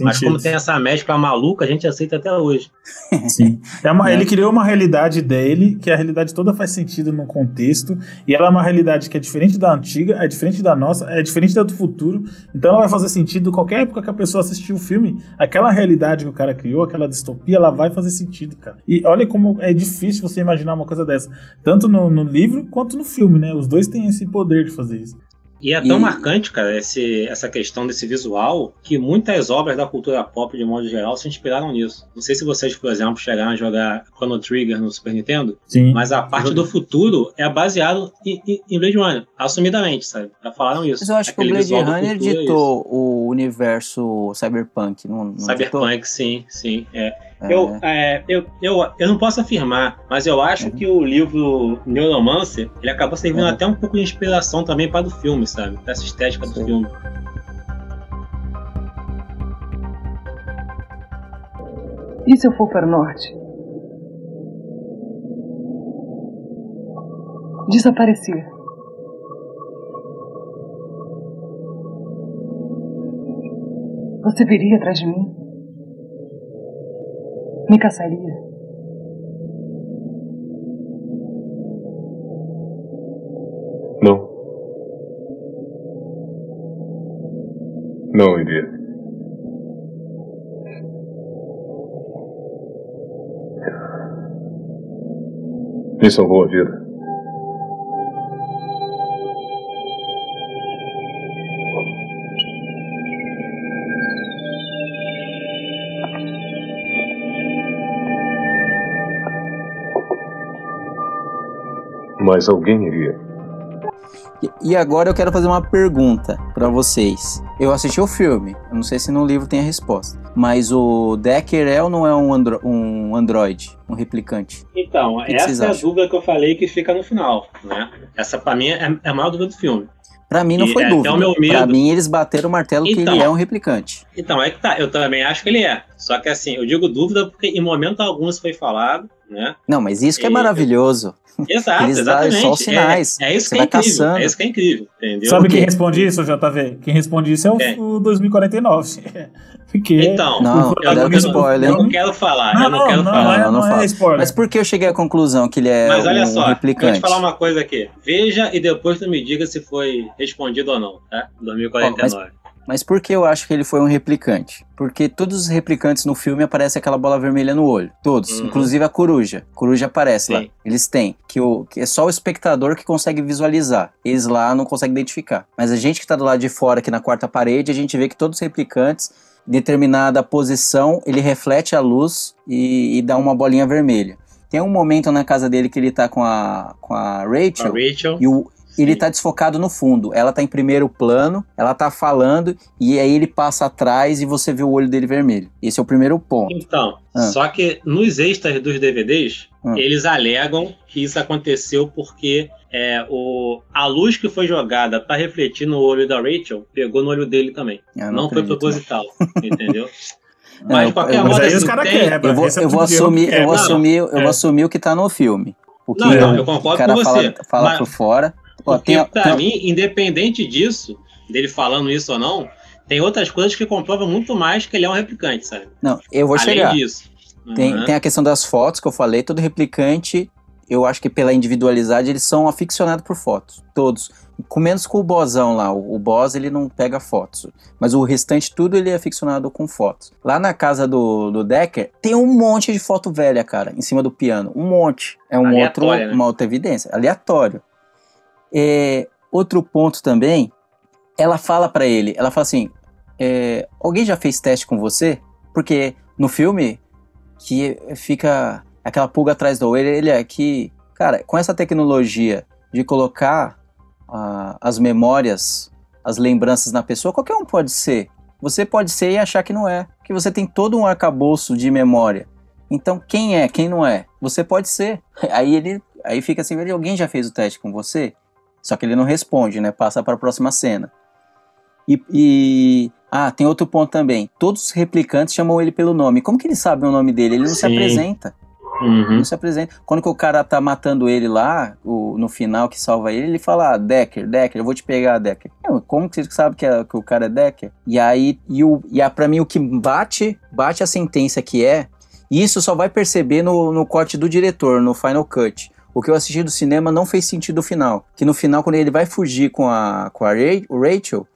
Mas como tem essa mescla maluca, a gente aceita até hoje. Sim. É uma, é. Ele criou uma realidade dele, que a realidade toda faz sentido no contexto, e ela é uma realidade que é diferente da antiga, é diferente da nossa, é diferente da do futuro, então ela vai fazer sentido qualquer época que a pessoa assistir o filme, aquela realidade que o cara criou, aquela distopia, ela vai fazer sentido, cara. E olha como é difícil você imaginar uma coisa dessa, tanto no, no livro quanto no filme, né? Os dois têm esse poder de fazer isso. E é tão e... marcante, cara, esse, essa questão desse visual, que muitas obras da cultura pop, de modo geral, se inspiraram nisso. Não sei se vocês, por exemplo, chegaram a jogar Chrono Trigger no Super Nintendo, Sim. mas a parte do futuro é baseado em, em, Blade Runner, assumidamente, sabe? Já falaram isso. Mas eu acho Aquele que o Blade Runner ditou é o universo cyberpunk, não, não Cyberpunk, ditou? sim, sim, é. Eu, é. eu, eu, eu não posso afirmar, mas eu acho uhum. que o livro Neuromancer ele acabou servindo uhum. até um pouco de inspiração também para o filme, sabe? Para essa estética do filme. E se eu for para o norte? Desaparecer. Você viria atrás de mim? Me caçaria. Não. Não iria. Me salvou a vida. Mas alguém iria. E agora eu quero fazer uma pergunta para vocês. Eu assisti o filme, eu não sei se no livro tem a resposta. Mas o Decker é ou não é um, andro um androide, um replicante? Então, que essa que é a dúvida que eu falei que fica no final, né? Essa para mim é, é a maior dúvida do filme. Pra mim não e foi é, dúvida. Pra mim eles bateram o martelo então, que ele então. é um replicante. Então, é que tá. Eu também acho que ele é. Só que assim, eu digo dúvida porque em momento algum isso foi falado, né? Não, mas isso que é maravilhoso. Exato, Eles exatamente. Só os sinais. É, é isso Você que é incrível. Caçando. É isso que é incrível, entendeu? Sabe quem responde isso, JV? Quem responde isso é o, é. o 2049. Porque então, não, eu, não, spoiler. eu não quero falar, não, eu não quero não, falar. Não, não, não é spoiler. Mas por que eu cheguei à conclusão que ele é Mas olha um só, replicante? Vou te falar uma coisa aqui. Veja e depois tu me diga se foi respondido ou não, tá? 2049. Ó, mas por que eu acho que ele foi um replicante? Porque todos os replicantes no filme aparece aquela bola vermelha no olho. Todos. Uhum. Inclusive a coruja. A coruja aparece Sim. lá. Eles têm. Que, o, que é só o espectador que consegue visualizar. Eles lá não conseguem identificar. Mas a gente que está do lado de fora, aqui na quarta parede, a gente vê que todos os replicantes determinada posição, ele reflete a luz e, e, dá uma bolinha vermelha. Tem um momento na casa dele que ele tá com a, com a Rachel, a Rachel. e o, ele tá desfocado no fundo. Ela tá em primeiro plano, ela tá falando, e aí ele passa atrás e você vê o olho dele vermelho. Esse é o primeiro ponto. Então, ah. só que nos extras dos DVDs, ah. eles alegam que isso aconteceu porque é, o, a luz que foi jogada para refletir no olho da Rachel pegou no olho dele também. não, não foi proposital, entendeu? Mas de qualquer modo, assim, eu vou, eu vou assumir, eu vou assumir, eu vou assumir o que tá no filme. O que não, eu concordo o cara com você. Fala, fala mas, por fora. Porque, tem... mim, independente disso, dele falando isso ou não, tem outras coisas que comprovam muito mais que ele é um replicante, sabe? Não, eu vou Além chegar. Disso. Tem, uhum. tem a questão das fotos que eu falei, todo replicante, eu acho que pela individualidade, eles são aficionados por fotos. Todos. Com menos com o Bozão lá. O, o Boz, ele não pega fotos. Mas o restante, tudo ele é aficionado com fotos. Lá na casa do, do Decker, tem um monte de foto velha, cara, em cima do piano. Um monte. É um outro, né? uma outra evidência. Aleatório. É, outro ponto também, ela fala para ele, ela fala assim, é, alguém já fez teste com você? Porque no filme que fica aquela pulga atrás da orelha, ele é que, cara, com essa tecnologia de colocar uh, as memórias, as lembranças na pessoa, qualquer um pode ser. Você pode ser e achar que não é, que você tem todo um arcabouço de memória. Então, quem é, quem não é? Você pode ser. Aí ele, aí fica assim, alguém já fez o teste com você? Só que ele não responde, né? Passa para a próxima cena. E, e, ah, tem outro ponto também. Todos os replicantes chamam ele pelo nome. Como que eles sabem o nome dele? Ele não Sim. se apresenta. Uhum. Não se apresenta. Quando que o cara tá matando ele lá, o, no final que salva ele, ele fala, ah, Decker, Decker, eu vou te pegar, Decker. Não, como que você sabe que, é- que o cara é Decker? E aí, e, o, e a, pra mim, o que bate, bate a sentença que é, e isso só vai perceber no, no corte do diretor, no Final Cut. O que eu assisti do cinema não fez sentido no final. Que no final, quando ele vai fugir com a, com a Rachel,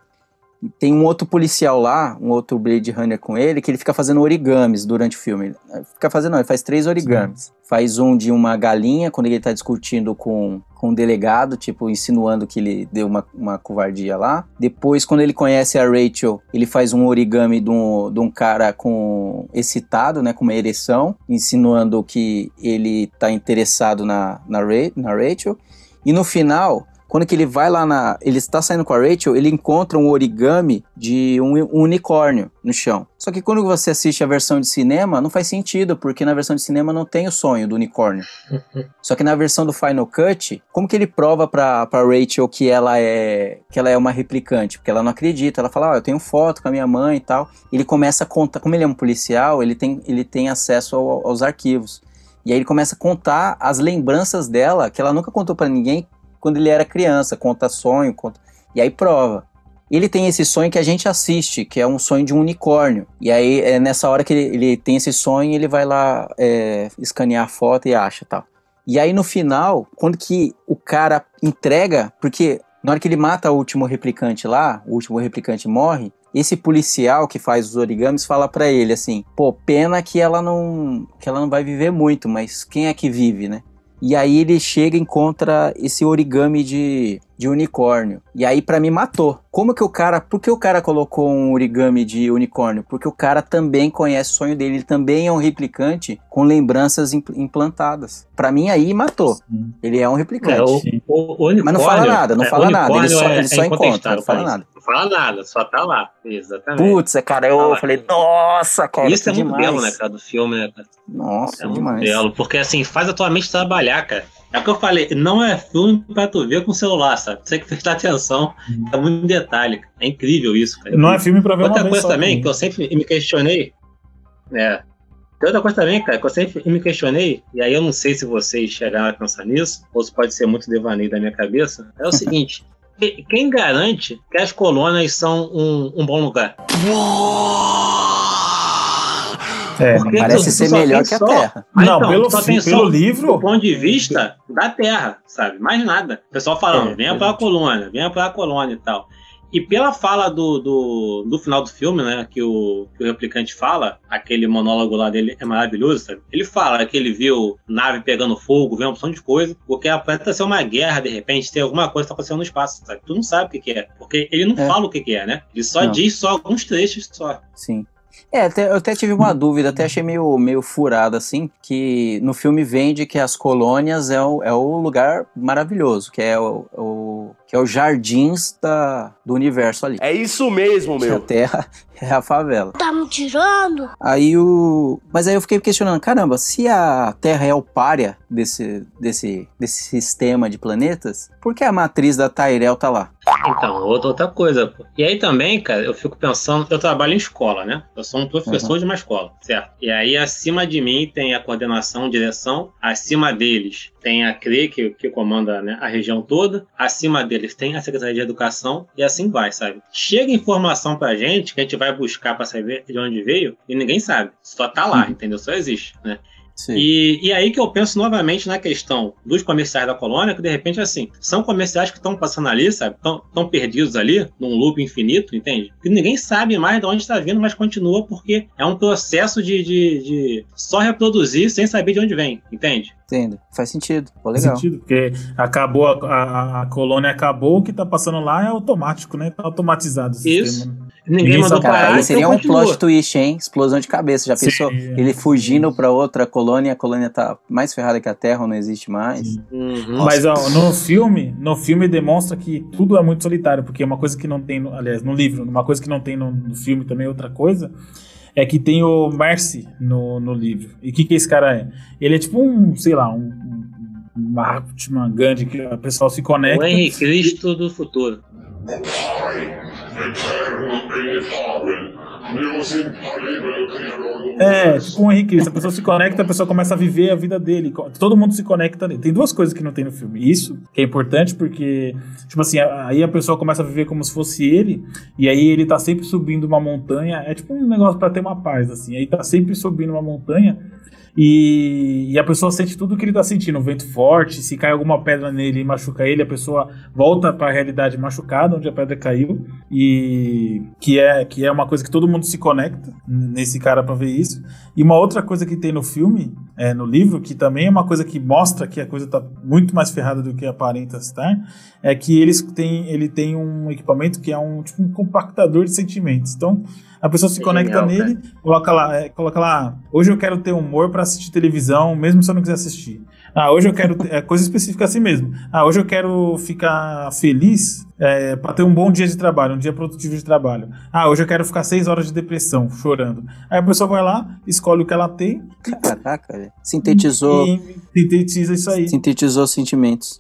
tem um outro policial lá, um outro Blade Runner com ele, que ele fica fazendo origamis durante o filme. Ele fica fazendo, não, ele faz três origamis. Faz um de uma galinha, quando ele tá discutindo com, com um delegado, tipo, insinuando que ele deu uma, uma covardia lá. Depois, quando ele conhece a Rachel, ele faz um origami de um, de um cara com excitado, né, com uma ereção, insinuando que ele tá interessado na, na, Ra- na Rachel. E no final, quando que ele vai lá na. Ele está saindo com a Rachel, ele encontra um origami de um, um unicórnio no chão. Só que quando você assiste a versão de cinema, não faz sentido, porque na versão de cinema não tem o sonho do unicórnio. Só que na versão do Final Cut, como que ele prova pra, pra Rachel que ela é que ela é uma replicante? Porque ela não acredita. Ela fala, ah, eu tenho foto com a minha mãe e tal. Ele começa a contar, como ele é um policial, ele tem, ele tem acesso ao- aos arquivos. E aí ele começa a contar as lembranças dela, que ela nunca contou pra ninguém quando ele era criança, conta sonho, conta... e aí prova. Ele tem esse sonho que a gente assiste, que é um sonho de um unicórnio. E aí é nessa hora que ele, ele tem esse sonho, ele vai lá é, escanear a foto e acha tal. E aí no final, quando que o cara entrega, porque na hora que ele mata o último replicante lá, o último replicante morre, esse policial que faz os origamis fala pra ele assim: "Pô, pena que ela não que ela não vai viver muito, mas quem é que vive, né?" E aí ele chega e encontra esse origami de, de unicórnio. E aí pra mim matou. Como que o cara, por que o cara colocou um origami de unicórnio? Porque o cara também conhece o sonho dele, ele também é um replicante com lembranças impl- implantadas. Pra mim aí matou. Ele é um replicante. É, o, o, o Mas não fala nada, não é, fala nada, ele só- é- ele só encontra, não fala nada. Não fala nada, só tá lá. Exatamente. Putz, cara, eu Tá lá. falei, nossa, cara, Isso que é muito demais. belo, né, cara, do filme, né, cara? Nossa, É muito demais. belo, porque assim, faz a tua mente trabalhar, cara. É o que eu falei, não é filme pra tu ver com celular, sabe? Você tem que prestar atenção, é muito detalhe. cara. É incrível isso, cara. Não é filme pra ver uma Outra vez coisa só também também. que eu sempre me questionei, é. Tem outra coisa também, cara, que eu sempre me questionei, e aí eu não sei se vocês chegaram a pensar nisso, ou se pode ser muito devaneio da minha cabeça, é o seguinte. Que- Quem garante que as colônias são um, um bom lugar? É, Porque Parece tu- tu ser melhor que a só- Terra. Mas Não, então, pelo só fi- tem pelo só livro- Do ponto de vista da Terra, sabe? Mais nada. O pessoal falando, É, venha pra colônia, venha pra colônia e tal. E pela fala do, do, do final do filme, né? Que o, que o replicante fala, aquele monólogo lá dele é maravilhoso, sabe? Ele fala que ele viu nave pegando fogo, viu uma opção de coisa, porque aparenta ser uma guerra, de repente, tem alguma coisa que tá acontecendo no espaço, sabe? Tu não sabe o que, que é. Porque ele não É. fala o que, que é, né? Ele só Não. diz só alguns trechos só. Sim. É, até- eu até tive uma dúvida, até achei meio, meio furado assim, que no filme vende que as colônias é o, é o lugar maravilhoso, que é o, o- que é os jardins da, do universo ali. É isso mesmo, Que a meu. Terra é a favela. Tá me tirando? Aí o. Mas aí eu fiquei questionando, caramba, se a Terra é o párea desse, desse, desse sistema de planetas, por que a matriz da Tyrell tá lá? Então, outra, outra coisa. pô. E aí também, cara, eu fico pensando, eu trabalho em escola, né? Eu sou um professor de uma escola, certo? E aí acima de mim tem a coordenação, direção, acima deles tem a CRE, que, que comanda né, a região toda, acima deles tem a Secretaria de Educação e assim vai, sabe? Chega informação pra gente que a gente vai buscar pra saber de onde veio e ninguém sabe. Só tá lá, entendeu? Só existe, né? Sim. E, e aí que eu penso novamente na questão dos comerciais da colônia, que de repente, assim, são comerciais que estão passando ali, sabe? Estão perdidos ali, num loop infinito, entende? Que ninguém sabe mais de onde está vindo, mas continua porque é um processo de, de, de só reproduzir sem saber de onde vem, entende? Entendo. Faz sentido. Pô, Faz legal. sentido, porque acabou, a, a- a colônia acabou, o que tá passando lá é automático, né? Tá automatizado o Isso. sistema. Ninguém, Ninguém mandou. Cara, parar, aí seria então um continua. plot twist, hein? Explosão de cabeça. Já Sim. pensou? Ele fugindo pra outra colônia, a colônia tá mais ferrada que a Terra, ou não existe mais. Uhum. Mas ó, no filme, no filme demonstra que tudo é muito solitário, porque é uma coisa que não tem, no, aliás, no livro, uma coisa que não tem no, no filme também, outra coisa, é que tem o Mercy no, no livro. E o que, que esse cara é? Ele é tipo um, sei lá, um, um, um Mahatma Gandhi, que o pessoal se conecta. O Henrique Cristo do futuro. É, tipo um Henrique. A pessoa se conecta, a pessoa começa a viver a vida dele. Todo mundo se conecta nele. Tem duas coisas que não tem no filme. Isso, que é importante, porque, tipo assim, aí a pessoa começa a viver como se fosse ele, e aí ele tá sempre subindo uma montanha. É tipo um negócio para ter uma paz, assim. Aí tá sempre subindo uma montanha. E, e, a pessoa sente tudo o que ele tá sentindo, um vento forte, se cai alguma pedra nele e machuca ele, a pessoa volta para a realidade machucada, onde a pedra caiu, e que é, que é uma coisa que todo mundo se conecta nesse cara para ver isso. E uma outra coisa que tem no filme, é, no livro, que também é uma coisa que mostra que a coisa tá muito mais ferrada do que aparenta estar, é que eles têm, ele tem um equipamento que é um, tipo, um compactador de sentimentos. Então, a pessoa se conecta genial, nele, coloca lá, é, coloca lá, hoje eu quero ter humor para assistir televisão, mesmo se eu não quiser assistir. Ah, hoje eu quero. É coisa específica assim mesmo. Ah, hoje eu quero ficar feliz é, para ter um bom dia de trabalho, um dia produtivo de trabalho. Ah, hoje eu quero ficar seis horas de depressão, chorando. Aí a pessoa vai lá, escolhe o que ela tem. Caraca, sintetizou. E sintetiza isso aí. Sintetizou sentimentos.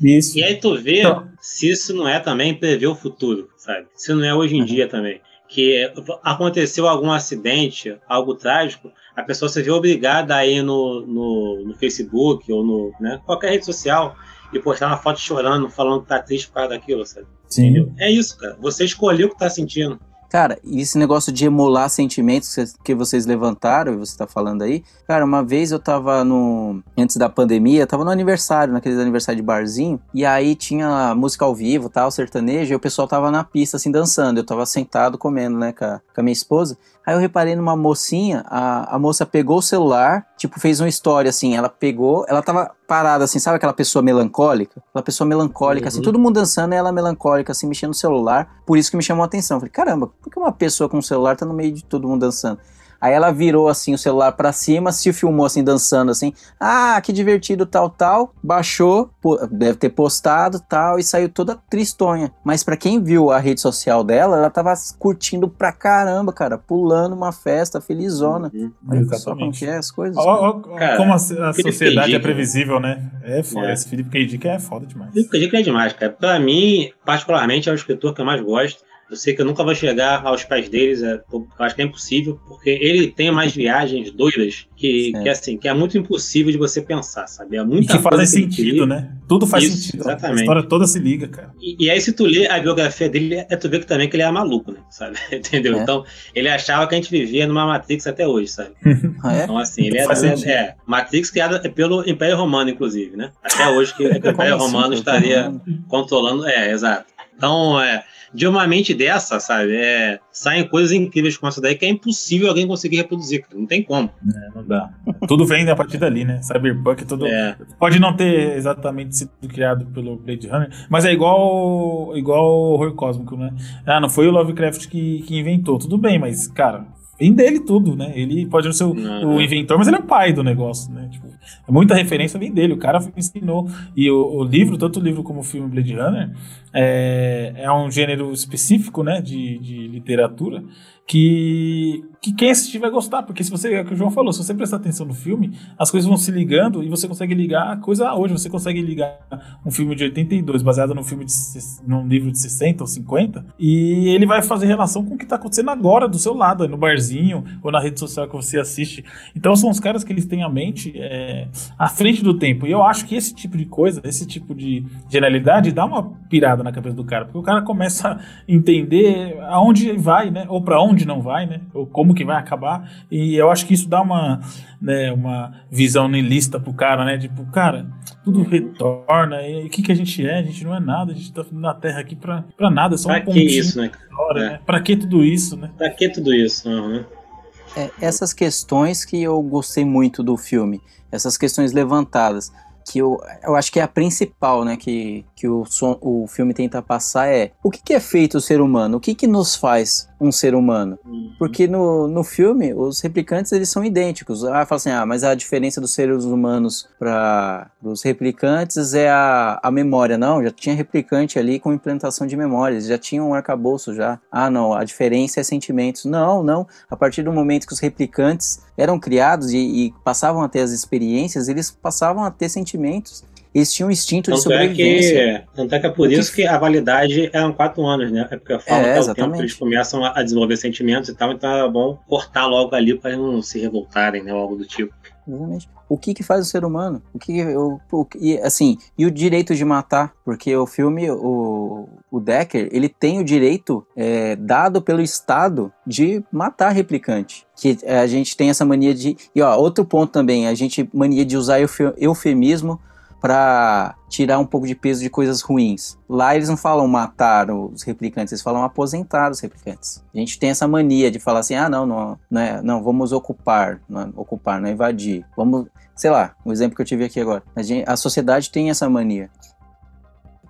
Isso. E aí tu vê então, se isso não é também prever o futuro, sabe? Se não é hoje em uhum. dia também que aconteceu algum acidente, algo trágico, a pessoa se vê obrigada a ir no, no, no Facebook ou no né, qualquer rede social e postar uma foto chorando, falando que tá triste por causa daquilo, sabe? Sim. É isso, cara. Você escolheu o que tá sentindo. Cara, e esse negócio de emular sentimentos que vocês levantaram, e você tá falando aí, cara, uma vez eu tava no. Antes da pandemia, tava no aniversário, naquele aniversário de barzinho, e aí tinha música ao vivo, tal, sertanejo, e o pessoal tava na pista, assim, dançando. Eu tava sentado comendo, né, com a, com a minha esposa. Aí eu reparei numa mocinha, a, a moça pegou o celular, tipo, fez uma história assim, ela pegou, ela tava parada assim, sabe aquela pessoa melancólica? Aquela pessoa melancólica, assim, uhum. assim, todo mundo dançando e ela melancólica, assim, mexendo no celular. Por isso que me chamou a atenção. falei, caramba, por que uma pessoa com um celular tá no meio de todo mundo dançando? Aí ela virou assim o celular para cima, se filmou assim dançando assim. Ah, que divertido tal tal. Baixou, deve ter postado tal e saiu toda tristonha. Mas para quem viu a rede social dela, ela tava curtindo pra caramba, cara, pulando uma festa felizona. Uhum. Olha só como que é as coisas. Ó, cara, como a, a sociedade é previsível, né? É foda. É. Esse Felipe K. Dick é foda demais. Felipe K. Dick é demais, cara. Pra mim, particularmente, é o escritor que eu mais gosto. Eu sei que eu nunca vou chegar aos pés deles, é, eu acho que é impossível, porque ele tem mais viagens doidas que, que, assim, que é muito impossível de você pensar, sabe? É muita e que fazem sentido, né? Tudo faz Isso, sentido. Exatamente. A história toda se liga, cara. E, e, aí, se tu lê a biografia dele, é tu vê que também que ele é maluco, né? Sabe? Entendeu? É. Então, ele achava que a gente vivia numa Matrix até hoje, sabe? ah, é? Então, assim, ele é, é, é, Matrix criada pelo Império Romano, inclusive, né? Até hoje que, que o Império assim, Romano estaria controlando. É, exato. Então, é, de uma mente dessa, sabe? É, saem coisas incríveis com essa daí que é impossível alguém conseguir reproduzir, cara. Não tem como. É, não dá. tudo vem a partir dali, né? Cyberpunk, tudo. É. Pode não ter exatamente sido criado pelo Blade Runner, mas é igual igual o horror cósmico, né? Ah, não foi o Lovecraft que, que inventou. Tudo bem, mas, cara, vem dele tudo, né? Ele pode não ser o, o, inventor, mas ele é o pai do negócio, né? Tipo, muita referência vem dele, o cara ensinou. E o, o, livro, tanto o livro como o filme Blade Runner, é, é um gênero específico, né, de, de literatura, que, que quem assistir vai gostar, porque se você, é o que o João falou, se você prestar atenção no filme, as coisas vão se ligando e você consegue ligar a coisa hoje, você consegue ligar um filme de 82 baseado num filme de num livro de 60 ou 50 e ele vai fazer relação com o que está acontecendo agora do seu lado, no barzinho ou na rede social que você assiste. Então são os caras que eles têm a mente é, à frente do tempo. E eu acho que esse tipo de coisa, esse tipo de genialidade dá uma pirada na cabeça do cara, porque o cara começa a entender aonde vai, né, ou para onde onde não vai, né? Ou como que vai acabar. E eu acho que isso dá uma, né, uma visão niilista pro cara, né? Tipo, cara, tudo retorna. E o que, que a gente é? A gente não é nada. A gente tá na Terra aqui pra, pra nada. Só pra um pontinho. Que isso, né? Hora, é. né? Pra que tudo isso, né? Pra que tudo isso? Uhum. É, essas questões que eu gostei muito do filme, essas questões levantadas que eu, eu acho que é a principal, né, que, que o, som, o filme tenta passar é o que, que é feito o ser humano? O que, que nos faz um ser humano? Uhum. Porque no, no filme, os replicantes, eles são idênticos. Ah, fala assim, ah, mas a diferença dos seres humanos para os replicantes é a, a memória. Não, já tinha replicante ali com implantação de memórias, já tinha um arcabouço já. Ah, não, a diferença é sentimentos. Não, não. A partir do momento que os replicantes eram criados e, e passavam a ter as experiências, eles passavam a ter sentimentos eles tinham um instinto de Tanto é, sobrevivência. que, tanto é que é por isso que a validade eram quatro anos, né? É porque fala É, que é o tempo que eles começam a desenvolver sentimentos e tal, então é bom cortar logo ali para eles não se revoltarem, né? Ou algo do tipo. Exatamente. O que que faz o ser humano? O que, o, e, assim, e o direito de matar? Porque o filme, o, o Decker, ele tem o direito é, dado pelo Estado de matar replicante. Que é, a gente tem essa mania de. E ó, outro ponto também, a gente mania de usar eufe- eufemismo para tirar um pouco de peso de coisas ruins. Lá eles não falam matar os replicantes, eles falam aposentar os replicantes. A gente tem essa mania de falar assim, ah, não, não, não, é, não vamos ocupar, não é ocupar, não é invadir. Vamos, sei lá, um exemplo que eu tive aqui agora. A, gente- a sociedade tem essa mania.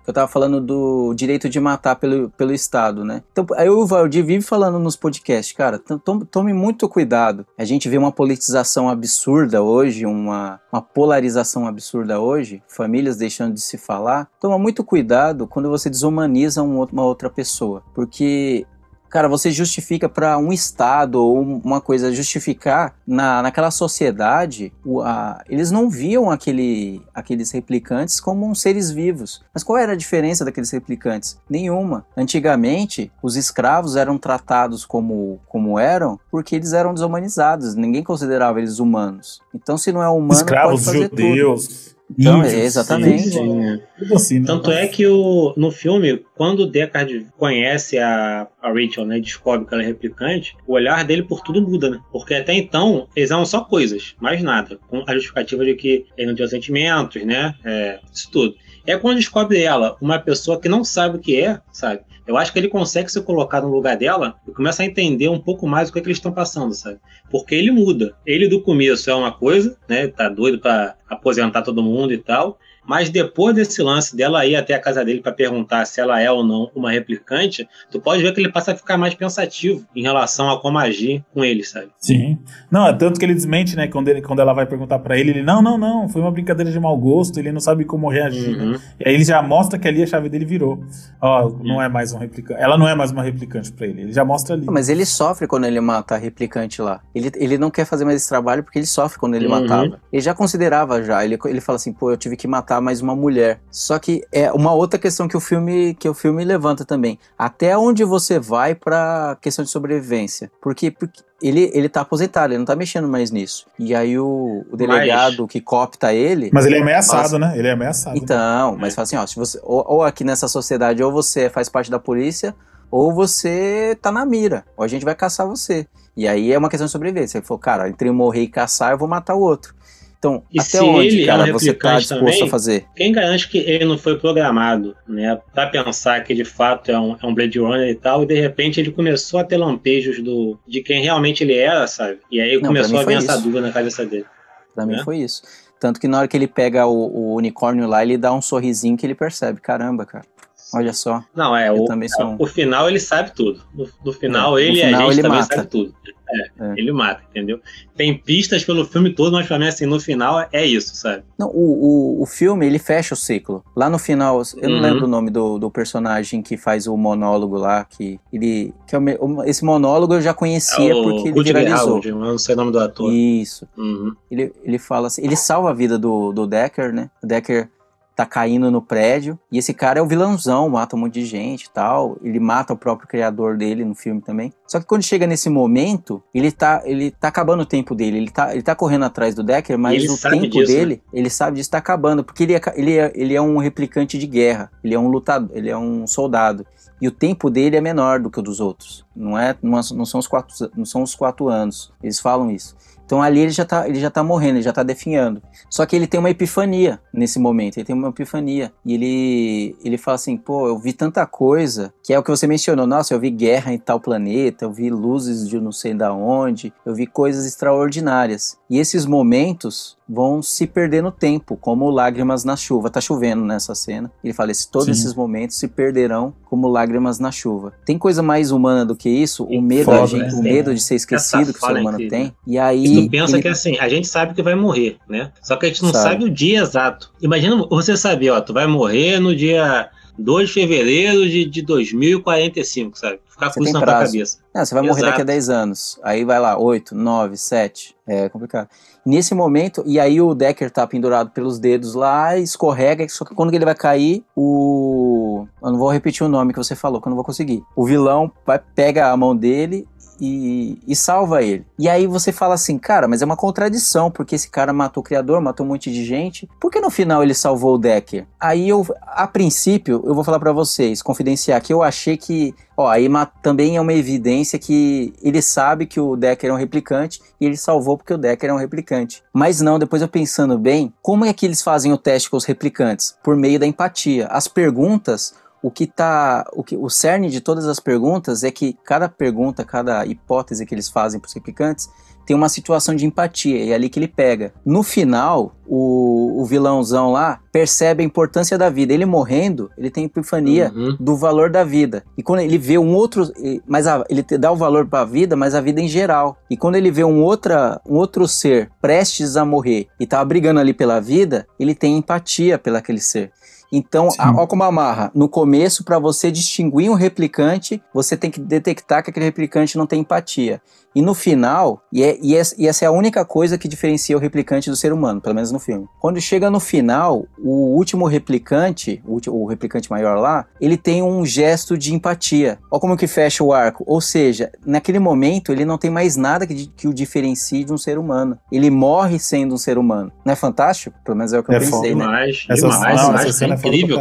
Eu tava falando do direito de matar pelo, pelo Estado, né? Então, aí o Valdir vive falando nos podcasts, cara, to- tome, muito cuidado. A gente vê uma politização absurda hoje, uma, uma polarização absurda hoje, famílias deixando de se falar. Toma muito cuidado quando você desumaniza um uma outra pessoa, porque Cara, você justifica para um Estado ou uma coisa justificar na, naquela sociedade, o- a- eles não viam aquele, aqueles replicantes como seres vivos. Mas qual era a diferença daqueles replicantes? Nenhuma. Antigamente, os escravos eram tratados como, como eram porque eles eram desumanizados. Ninguém considerava eles humanos. Então, se não é humano, Escravos, pode fazer tudo. Então, é, exatamente. Sim, é. Tudo assim, né? Tanto é que o, no filme, quando o Deckard conhece a, a Rachel, né, e descobre que ela é replicante, o olhar dele por tudo muda, né? Porque até então, eles eram só coisas, mais nada. Com a justificativa de que ele não tinha sentimentos, né? É, isso tudo. É quando descobre ela, uma pessoa que não sabe o que é, sabe? Eu acho que ele consegue se colocar no lugar dela e começa a entender um pouco mais o que, é que eles estão passando, sabe? Porque ele muda. Ele do começo é uma coisa, né? Tá doido pra aposentar todo mundo e tal. Mas depois desse lance dela ir até a casa dele para perguntar se ela é ou não uma replicante, tu pode ver que ele passa a ficar mais pensativo em relação a como agir com ele, sabe? Sim. Não, é tanto que ele desmente, né? Quando, ele, quando ela vai perguntar pra ele, ele, não, não, não, foi uma brincadeira de mau gosto, ele não sabe como reagir. né? Uhum. E aí ele já mostra que ali a chave dele virou. Ó, não é mais um replicante. Ela não é mais uma replicante pra ele. Ele já mostra ali. Mas ele sofre quando ele mata a replicante lá. Ele, ele não quer fazer mais esse trabalho porque ele sofre quando ele Uhum. matava. Ele já considerava já. Ele, ele fala assim, pô, eu tive que matar mais uma mulher. Só que é uma outra questão que o filme que o filme levanta também. Até onde você vai pra questão de sobrevivência? Porque, porque ele, ele tá aposentado, ele não tá mexendo mais nisso. E aí o, o delegado que copta ele. Mas ele é ameaçado, fala- né? Ele é ameaçado. Então, mas fala assim, ó, se você, ou, ou aqui nessa sociedade, ou você faz parte da polícia, ou você tá na mira, ou a gente vai caçar você. E aí é uma questão de sobrevivência. Ele falou, cara, entre eu morrer e caçar, eu vou matar o outro. Então, E até onde, ele é um cara, você tá replicante disposto também, a fazer? Quem garante que ele não foi programado, né, para pensar que de fato é um, é um Blade Runner e tal, e de repente ele começou a ter lampejos do, de quem realmente ele era, sabe? E aí Não, pra começou mim a vir essa dúvida na cabeça dele. Pra mim né? foi isso. Tanto que na hora que ele pega o, o unicórnio lá, ele dá um sorrisinho que ele percebe. Caramba, cara. Olha só. Não, é, Eu o, também sou um- o final ele sabe tudo. No, no final É, ele no e a final gente ele também mata. sabe tudo. É, É. ele mata, entendeu? Tem pistas pelo filme todo, mas pra mim, assim, no final é isso, sabe? Não, o, o, o filme, ele fecha o ciclo. Lá no final, eu não Uhum. lembro o nome do, do personagem que faz o monólogo lá, que ele... Que é o esse monólogo eu já conhecia É o porque ele viralizou. Eu não sei o nome do ator. Isso. Uhum. Ele, ele fala assim, ele salva a vida do, do Decker, né? O Decker tá caindo no prédio, e esse cara é o vilãozão, mata um monte de gente e tal. Ele mata o próprio criador dele no filme também. Só que quando chega nesse momento, ele tá, ele tá acabando o tempo dele. Ele tá, ele tá correndo atrás do Decker, mas o tempo disso, né? dele, ele sabe disso tá acabando, porque ele é, ele, é, ele é um replicante de guerra. Ele é um lutador, ele é um soldado. E o tempo dele é menor do que o dos outros. Não é, não, é- não são os quatro, não são os quatro anos. Eles falam isso. Então ali ele já tá, ele já tá morrendo, ele já tá definhando. Só que ele tem uma epifania nesse momento, ele tem uma epifania. E ele, ele fala assim, pô, eu vi tanta coisa, que é o que você mencionou, nossa, eu vi guerra em tal planeta, eu vi luzes de não sei da onde, eu vi coisas extraordinárias. E esses momentos vão se perder no tempo, como lágrimas na chuva. Tá chovendo nessa cena. Ele fala, esse, todos Sim. esses momentos se perderão como lágrimas na chuva. Tem coisa mais humana do que isso? O medo, Foda, a gente- né? o medo de ser esquecido que o ser é humano tem. E aí E tu pensa ele- que assim, a gente sabe que vai morrer, né? Só que a gente não Sabe. sabe, o dia exato. Imagina você saber, ó, tu vai morrer no dia 2 de fevereiro de, de 2045, sabe? Ficar com isso na tua cabeça. Ah, você vai morrer Exato. daqui a 10 anos. Aí vai lá, 8, 9, 7. É complicado. Nesse momento, e aí o Decker tá pendurado pelos dedos lá, escorrega, só que quando ele vai cair, o. Eu não vou repetir o nome que você falou, que eu não vou conseguir. O vilão vai, pega a mão dele e, e, salva ele. E aí você fala assim, cara, mas é uma contradição, porque esse cara matou o criador, matou um monte de gente. Por que no final ele salvou o Decker? Aí eu, a princípio, eu vou falar para vocês, confidenciar que eu achei que, ó, aí também é uma evidência que ele sabe que o Decker é um replicante e ele salvou porque o Decker é um replicante. Mas não, depois eu pensando bem, como é que eles fazem o teste com os replicantes? Por meio da empatia. As perguntas o que tá. O, que, o cerne de todas as perguntas é que cada pergunta, cada hipótese que eles fazem para os replicantes tem uma situação de empatia, e é ali que ele pega. No final, o, o vilãozão lá percebe a importância da vida. Ele morrendo, ele tem epifania uhum. do valor da vida. E quando ele vê um outro. Mas a, ele dá o valor para a vida, mas a vida em geral. E quando ele vê um, outra, um outro ser prestes a morrer e tá brigando ali pela vida, ele tem empatia pelaquele ser. Então, olha como amarra. No começo, para você distinguir um replicante, você tem que detectar que aquele replicante não tem empatia. E no final, e, é, e, e, essa é a única coisa que diferencia o replicante do ser humano, pelo menos no filme. Quando chega no final, o último replicante, o, o replicante maior lá, ele tem um gesto de empatia. Olha como que fecha o arco. Ou seja, naquele momento, ele não tem mais nada que, que o diferencie de um ser humano. Ele morre sendo um ser humano. Não é fantástico? Pelo menos é o que eu é pensei, né? Demais, essa, demais, não, demais, é incrível.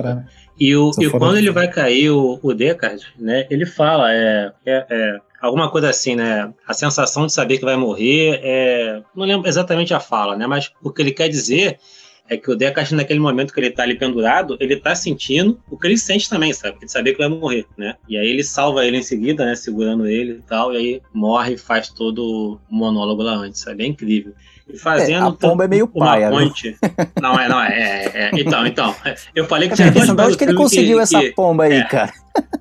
E, o, e quando ele vai cair, o, o Deckard, né, ele fala, é, é, é alguma coisa assim, né? A sensação de saber que vai morrer é. Não lembro exatamente a fala, né? Mas o que ele quer dizer é que o Deckard, naquele momento que ele tá ali pendurado, ele tá sentindo o que ele sente também, sabe? De saber que vai morrer, né? E aí ele salva ele em seguida, né? Segurando ele e tal, e aí morre e faz todo o monólogo lá antes? É incrível. Fazendo é, a pomba é meio paia, ponte. Não, é, não, é, é, é, Então, então. Eu falei que tinha duas coisas. que ele conseguiu que, essa que, pomba aí, é, cara?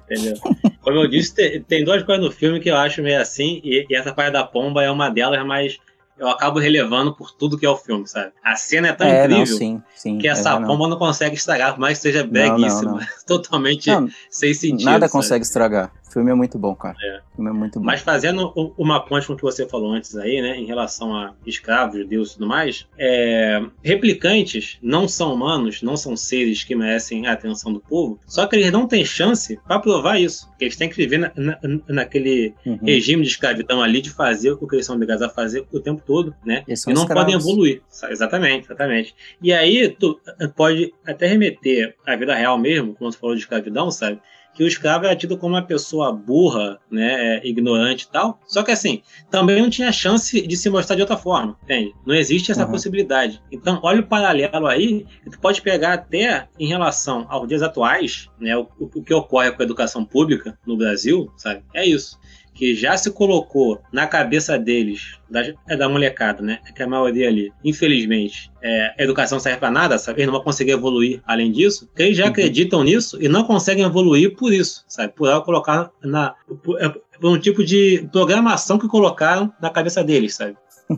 Entendeu? Como eu disse, tem, tem, duas coisas no filme que eu acho meio assim, e, e essa paia da pomba é uma delas, mas eu acabo relevando por tudo que é o filme, sabe? A cena é tão é, incrível não, sim, sim, que essa é, pomba não. consegue estragar, por mais que seja breguíssima. Totalmente sem sentido. Nada sabe? consegue estragar filme é muito bom, cara. É. O filme é muito bom. Mas fazendo uma ponte com o que você falou antes aí, né, em relação a escravos, judeus e tudo mais, é, replicantes não são humanos, não são seres que merecem a atenção do povo, só que eles não têm chance para provar isso. Eles têm que viver na, na, naquele uhum. regime de escravidão ali, de fazer o que eles são obrigados a fazer o tempo todo, né? E não escravos. podem evoluir. Exatamente, exatamente. E aí, tu pode até remeter à vida real mesmo, como você falou de escravidão, sabe? Que o escravo era tido como uma pessoa burra, né, é, ignorante e tal. Só que assim, também não tinha chance de se mostrar de outra forma, entende? Não existe essa uhum. possibilidade. Então, olha o paralelo aí, que tu pode pegar até em relação aos dias atuais, né, o, o que ocorre com a educação pública no Brasil, sabe? É isso que já se colocou na cabeça deles, da, é da molecada, né? É que a maioria ali, infelizmente, é, a educação serve para nada, sabe? Eles não vão conseguir evoluir além disso, que eles já uhum. acreditam nisso e não conseguem evoluir por isso, sabe? Por ela colocar na. Por, é, por um tipo de programação que colocaram na cabeça deles, sabe?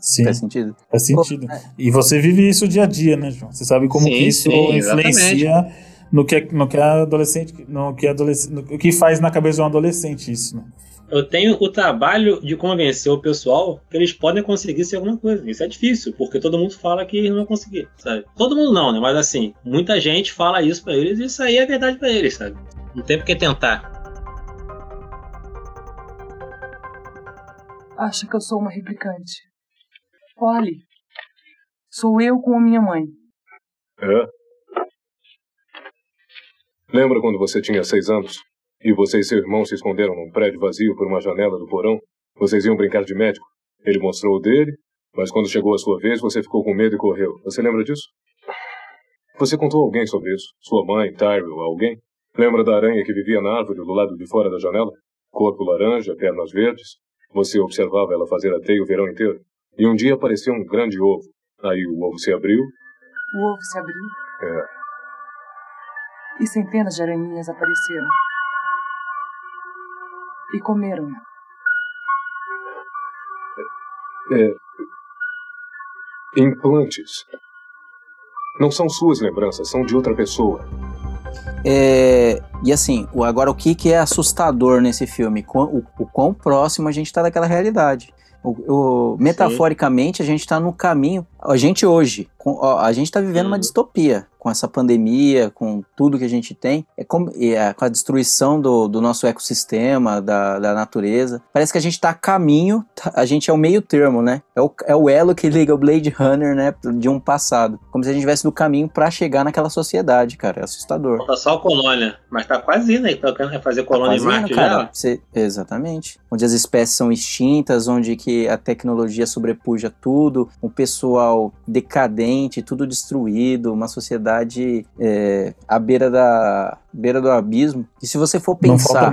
Sim. Faz sentido. Faz sentido. É. E você vive isso dia a dia, né, João? Você sabe como sim, que isso sim, influencia no que, no que é adolescente, no que, adolescente, no que faz na cabeça de um adolescente isso, né? Eu tenho o trabalho de convencer o pessoal que eles podem conseguir ser alguma coisa. Isso é difícil, porque todo mundo fala que eles não vão conseguir, sabe? Todo mundo não, né? Mas assim, muita gente fala isso para eles e isso aí é verdade para eles, sabe? Não tem por que tentar. Acha que eu sou uma replicante? Olhe, sou eu com a minha mãe. É? Lembra quando você tinha seis anos? E você e seu irmão se esconderam num prédio vazio por uma janela do porão? Vocês iam brincar de médico. Ele mostrou o dele, mas quando chegou a sua vez, você ficou com medo e correu. Você lembra disso? Você contou a alguém sobre isso? Sua mãe, Tyrell, alguém? Lembra da aranha que vivia na árvore do lado de fora da janela? Corpo laranja, pernas verdes? Você observava ela fazer a teia o verão inteiro? E um dia apareceu um grande ovo. Aí o ovo se abriu. O ovo se abriu? É. E centenas de aranhinhas apareceram e comeram. É, implantes. Não são suas lembranças, são de outra pessoa. É, e assim, agora o que, que é assustador nesse filme? O, o quão próximo a gente está daquela realidade. O, o, metaforicamente, a gente está no caminho. A gente hoje, com, ó, a gente está vivendo uma distopia com essa pandemia, com tudo que a gente tem, é como, é, com a destruição do, do nosso ecossistema, da, da natureza. Parece que a gente está a caminho, tá, a gente é o meio termo, né? É o, é o elo que liga o Blade Runner, né, de um passado. Como se a gente estivesse no caminho para chegar naquela sociedade, cara. É assustador. Falta só a colônia, mas tá quase indo aí, tá querendo fazer colônia tá em Marte cara. Você, exatamente. Onde as espécies são extintas, onde que a tecnologia sobrepuja tudo, um pessoal decadente, tudo destruído, uma sociedade sociedade é, à beira da beira do abismo. E se você for pensar,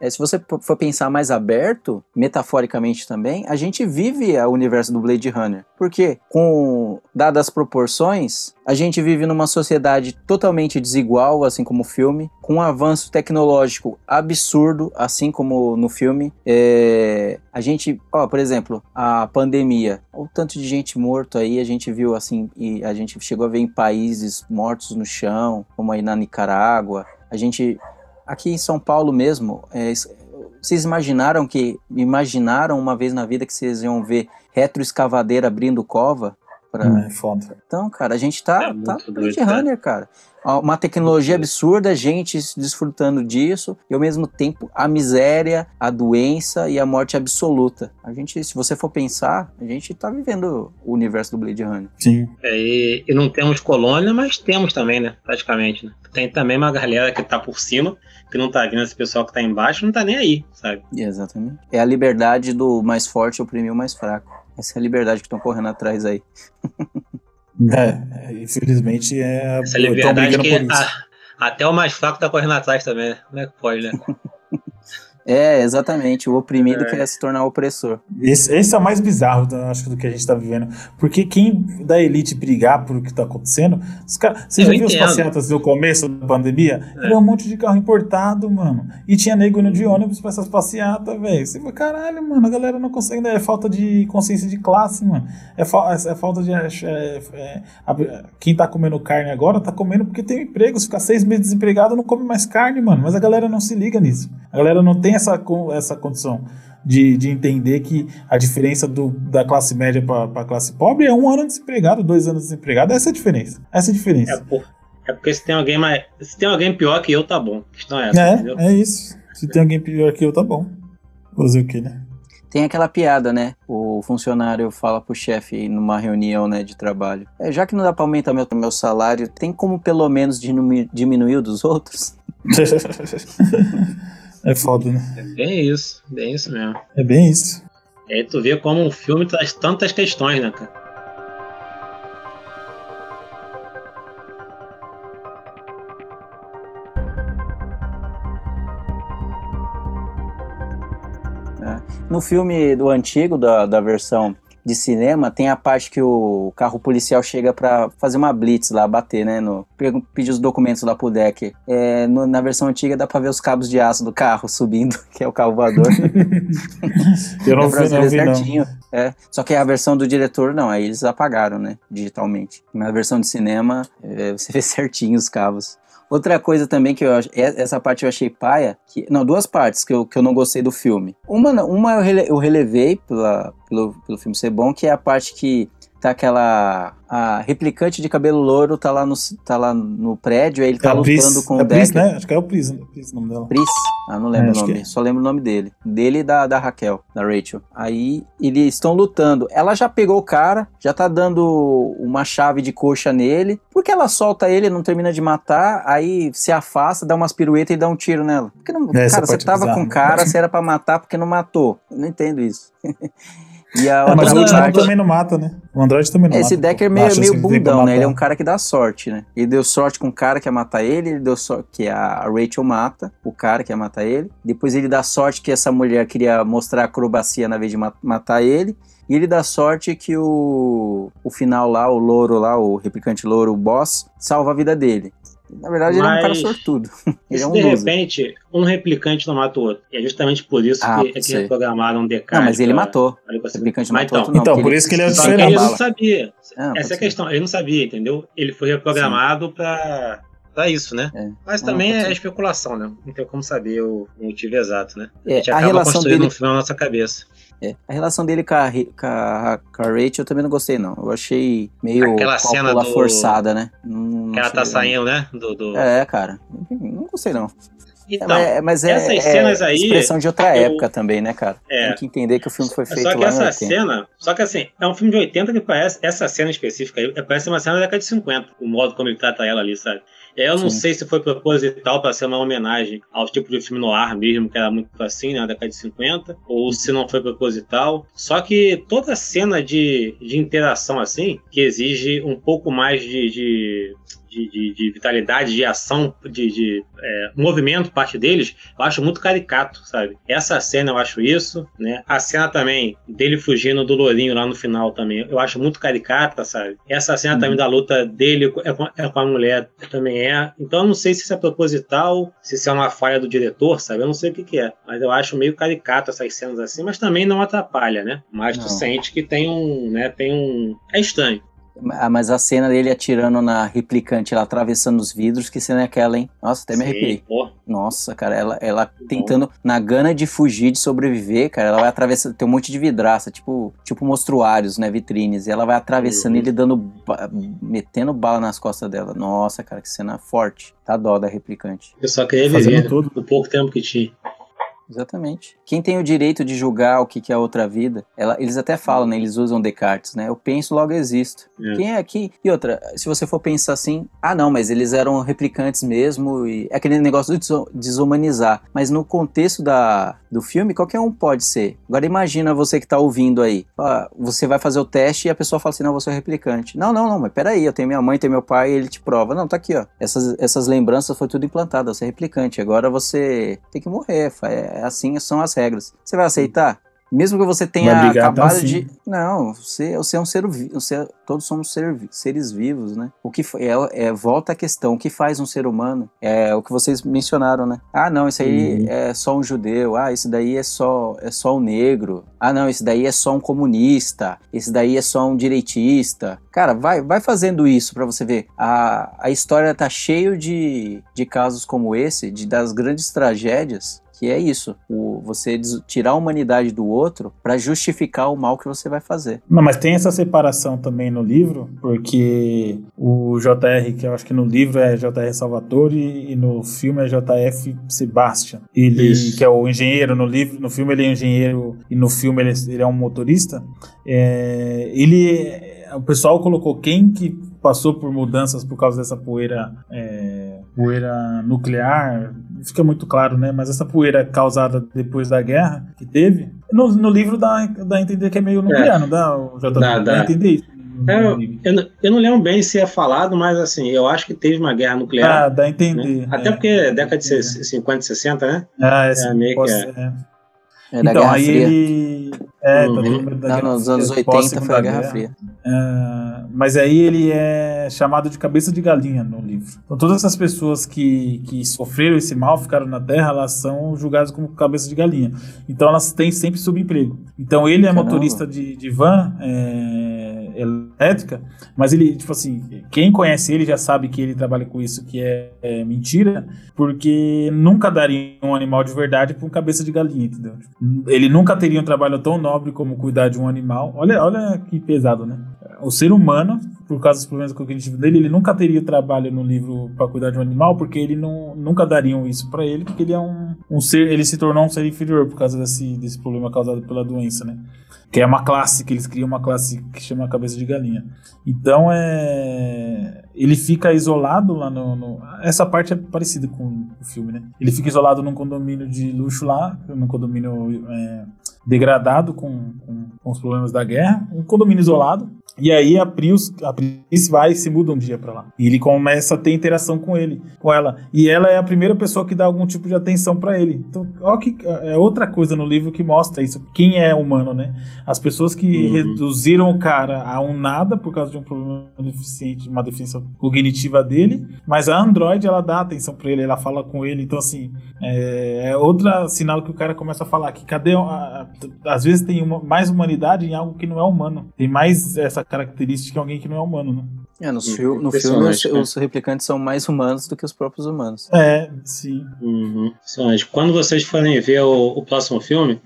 é, se você for pensar mais aberto, metaforicamente também, a gente vive o universo do Blade Runner. Porque com dadas as proporções, a gente vive numa sociedade totalmente desigual, assim como o filme, com um avanço tecnológico absurdo, assim como no filme. É, a gente, ó, por exemplo, a pandemia, o tanto de gente morto aí, a gente viu assim, e a gente chegou a ver em países mortos no chão, como aí na Nicarágua. A gente, aqui em São Paulo mesmo, é, vocês imaginaram que, imaginaram uma vez na vida que vocês iam ver retroescavadeira abrindo cova? Pra... É foda. Então, cara, a gente tá, é tá Blade Runner, cara uma tecnologia absurda, gente desfrutando disso, e ao mesmo tempo a miséria, a doença e a morte absoluta. A gente, se você for pensar, a gente tá vivendo o universo do Blade Runner. Sim. É, e, e, não temos colônia, mas temos também, né? Praticamente, né? Tem também uma galera que tá por cima, que não tá vendo esse pessoal que tá embaixo, não tá nem aí, sabe? Exatamente. É a liberdade do mais forte oprimir o mais fraco. Essa é a liberdade que estão correndo atrás aí. É, infelizmente é. Essa liberdade que a, até o mais fraco tá correndo atrás também, né? Como é que pode, né? É, exatamente. O oprimido é. quer se tornar opressor. Esse, esse é o mais bizarro, acho, do que a gente tá vivendo. Porque quem da elite brigar por o que tá acontecendo, os cara, você já viu os passeatas no começo da pandemia? É. Era um monte de carro importado, mano. E tinha nego no de ônibus pra essas passeatas, velho. Você fala, caralho, mano, a galera não consegue. Né? É falta de consciência de classe, mano. É, fa é, é falta de. É, é, é quem tá comendo carne agora tá comendo porque tem um emprego. Se ficar seis meses desempregado, não come mais carne, mano. Mas a galera não se liga nisso. A galera não tem essa, essa condição de, de entender que a diferença do, da classe média para a classe pobre é um ano desempregado, dois anos desempregado. Essa é a diferença. Essa é a diferença. É, por, é porque se tem alguém mais. Se tem alguém pior que eu, tá bom. A questão é essa. É, entendeu? é isso. Se tem alguém pior que eu, tá bom. Fazer o que, né? Tem aquela piada, né? O funcionário fala pro chefe numa reunião né, de trabalho. É, já que não dá pra aumentar meu, meu salário, tem como pelo menos diminuir, diminuir o dos outros? É foda, né? É bem isso, bem isso mesmo. É bem isso. E aí tu vê como um filme traz tantas questões, né, cara? É. No filme do antigo, da, da versão de cinema, tem a parte que o carro policial chega para fazer uma blitz lá, bater, né? No, pedir os documentos lá pro deck. É, no, na versão antiga dá pra ver os cabos de aço do carro subindo, que é o carro voador. Eu não vi, não vi, certinho. Não. É, só que a versão do diretor, não, aí eles apagaram, né? Digitalmente. Na versão de cinema, é, você vê certinho os cabos. Outra coisa também que eu essa parte eu achei paia, que, não, duas partes que eu, que eu não gostei do filme. Uma, uma eu, rele, eu relevei pela, pelo, pelo filme ser bom, que é a parte que tá aquela a replicante de cabelo louro tá lá no, tá lá no prédio, aí ele tá é lutando Pris, com é o Decker. né? Acho que é o Pris, Pris o nome dela. Pris? Ah, não lembro é, o nome, é. só lembro o nome dele. Dele e da, da Raquel, da Rachel. Aí eles estão lutando. Ela já pegou o cara, já tá dando uma chave de coxa nele. Porque ela solta ele, não termina de matar, aí se afasta, dá umas piruetas e dá um tiro nela. Porque não, cara, você tava com o cara, você era pra matar porque não matou. Eu não entendo isso. E a é, mas o Android também não mata, né? O Android também não Esse mata. Esse Decker é meio, meio bundão, né? Ele é um cara que dá sorte, né? Ele deu sorte com o cara que ia matar ele, ele deu sorte que a Rachel mata o cara que ia matar ele. Depois ele dá sorte que essa mulher queria mostrar acrobacia na vez de matar ele. E ele dá sorte que o, o final lá, o louro lá, o replicante louro, o boss, salva a vida dele. Na verdade, Mas, ele é um cara sortudo. ele é um de repente, um replicante não mata o outro. E é justamente por isso ah, que, é que reprogramaram um DK. Não, mas ele matou. O replicante matou então, outro, não, então por isso que ele é diferente. Ele não sabia. Ah, Essa é a questão. Ele não sabia, entendeu? Ele foi reprogramado para Pra isso, né? É. Mas também é ser. especulação, né? Não tem como saber o motivo exato, né? É, a gente a acaba relação construindo dele- um filme na nossa cabeça. É, a relação dele com a, com a, com a Rachel eu também não gostei, não. Eu achei meio Aquela cena do- forçada, né? Não, não Que ela tá saindo, né? Do, do... É, cara. Não gostei, não. Então, É, mas é, essas é cenas aí, expressão de outra eu- época também, né, cara? É. Tem que entender que o filme foi feito Só que lá essa em 80. cena, só que assim, é um filme de 80 que parece, essa cena específica aí, parece uma cena da década de 50, o modo como ele trata ela ali, sabe? Eu não Sim. sei se foi proposital para ser uma homenagem ao tipo de filme no ar mesmo, que era muito assim, né, na década de 50, ou se não foi proposital. Só que toda cena de, de interação assim, que exige um pouco mais de, de, de, de- de vitalidade, de ação, de, de, é, movimento parte deles, eu acho muito caricato, sabe? Essa cena eu acho isso, né? A cena também dele fugindo do Lourinho lá no final também, eu acho muito caricata, sabe? Essa cena também da luta dele é com, é com a mulher também é. Então eu não sei se isso é proposital, se isso é uma falha do diretor, sabe? Eu não sei o que, que é. Mas eu acho meio caricato essas cenas assim, mas também não atrapalha, né? Mas tu Não. sente que tem um, né? Tem um. É estranho. Ah, mas a cena dele atirando na replicante, ela atravessando os vidros, que cena é aquela, hein? Nossa, até me Sim, arrepiei. pô. Nossa, cara, ela, ela tentando, na gana de fugir, de sobreviver, cara, ela vai atravessando, tem um monte de vidraça, tipo, tipo monstruários, né, vitrines, e ela vai atravessando Uhum. ele dando, metendo bala nas costas dela. Nossa, cara, que cena forte. Tá dó da replicante. Eu só queria Fazendo viver tudo. o pouco tempo que tinha. Exatamente. Quem tem o direito de julgar o que que é outra vida, ela- eles até falam, né? Eles usam Descartes, né? Eu penso, logo existo. É. Quem é aqui? E outra, se você for pensar assim, ah não, mas eles eram replicantes mesmo, e é aquele negócio de desu- desumanizar. Mas no contexto da, do filme, qualquer um pode ser. Agora imagina você que tá ouvindo aí. Ah, você vai fazer o teste e a pessoa fala assim, não, você é replicante. Não, não, não, mas peraí, eu tenho minha mãe, tenho meu pai, e ele te prova. Não, tá aqui, ó. Essas, essas lembranças foi tudo implantado, você é replicante. Agora você tem que morrer. fa- É assim são as regras. Você vai aceitar? Mesmo que você tenha Vai brigar até o acabado fim. de. Não, você, você é um ser vivo. Você, todos somos ser, seres vivos, né? O que é, é, volta à questão: o que faz um ser humano? É o que vocês mencionaram, né? Ah, não, isso aí Uhum. é só um judeu. Ah, isso daí é só, é só um negro. Ah, não, isso daí é só um comunista. Esse daí é só um direitista. Cara, vai, vai fazendo isso pra você ver. A, a história tá cheio de, de casos como esse, de, das grandes tragédias que é isso, o, você tirar a humanidade do outro pra justificar o mal que você vai fazer. Não, mas tem essa separação também no livro, porque o JR, que eu acho que no livro é JR Salvatore e no filme é JF Sebastian. Ele, Isso. que é o engenheiro no livro, no filme ele é engenheiro e no filme ele, ele é um motorista. É, ele, o pessoal colocou quem que passou por mudanças por causa dessa poeira, é, poeira nuclear, fica muito claro, né? Mas essa poeira causada depois da guerra que teve, no, no livro dá, dá a entender que é meio nuclear, não dá? O JR? Dá, dá, entender isso. É. Eu, não- eu não lembro bem se é falado, mas assim, eu acho que teve uma guerra nuclear. Ah, dá a né? entender. Até é. porque é década de 50, 60, né? Ah, é, é meio que é. é. É da Então, Guerra aí Fria. ele. É, Uhum. tá todo mundo da Não, Guerra nos anos 80 pós-Segunda foi a Guerra Fria. Ah, mas aí ele é chamado de cabeça de galinha no livro. Então todas essas pessoas que, que sofreram esse mal, ficaram na Terra, elas são julgadas como cabeça de galinha. Então elas têm sempre subemprego. Então ele é Caramba. motorista de, de van é, elétrica, mas ele, tipo assim, quem conhece ele já sabe que ele trabalha com isso, que é, é mentira, porque nunca daria um animal de verdade para um cabeça de galinha, entendeu? Ele nunca teria um trabalho tão nobre como cuidar de um animal. Olha, olha que pesado, né? O ser humano, por causa dos problemas cognitivos dele, ele nunca teria trabalho no livro para cuidar de um animal, porque ele não, nunca dariam isso para ele, porque ele é um, um ser, ele se tornou um ser inferior por causa desse, desse problema causado pela doença, né? Que é uma classe, que eles criam uma classe que chama cabeça de galinha. Então é. Ele fica isolado lá no, no- Essa parte é parecida com o filme, né? Ele fica isolado num condomínio de luxo lá, num condomínio é, degradado com, com, com os problemas da guerra. Um condomínio isolado. E aí a Prius, a Prius vai e se muda um dia pra lá. E ele começa a ter interação com ele, com ela. E ela é a primeira pessoa que dá algum tipo de atenção pra ele. Então, ó que é outra coisa no livro que mostra isso. Quem é humano, né? As pessoas que Uhum. reduziram o cara a um nada por causa de um problema deficiente, uma deficiência cognitiva dele, mas a Android ela dá atenção pra ele, ela fala com ele, então assim, é, é outra sinal que o cara começa a falar que cadê a- a- às vezes tem uma, mais humanidade em algo que não é humano. Tem mais essa característica em alguém que não é humano, né? É, no, fil no filme os, os, replicantes são mais humanos do que os próprios humanos. É, sim. Uhum. Quando vocês forem ver o, o próximo filme,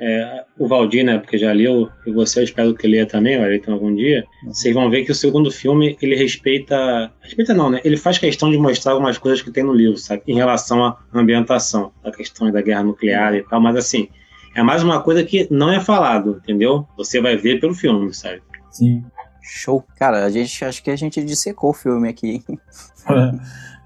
é, o Valdir, né, porque já leu, e você eu espero que leia também, vai ler algum dia, vocês vão ver que o segundo filme, ele respeita, respeita não, né, ele faz questão de mostrar algumas coisas que tem no livro, sabe, em relação à ambientação, a questão da guerra nuclear e tal, mas assim, é mais uma coisa que não é falado, entendeu? Você vai ver pelo filme, sabe? Sim. Show. Cara, a gente acho que a gente dissecou o filme aqui.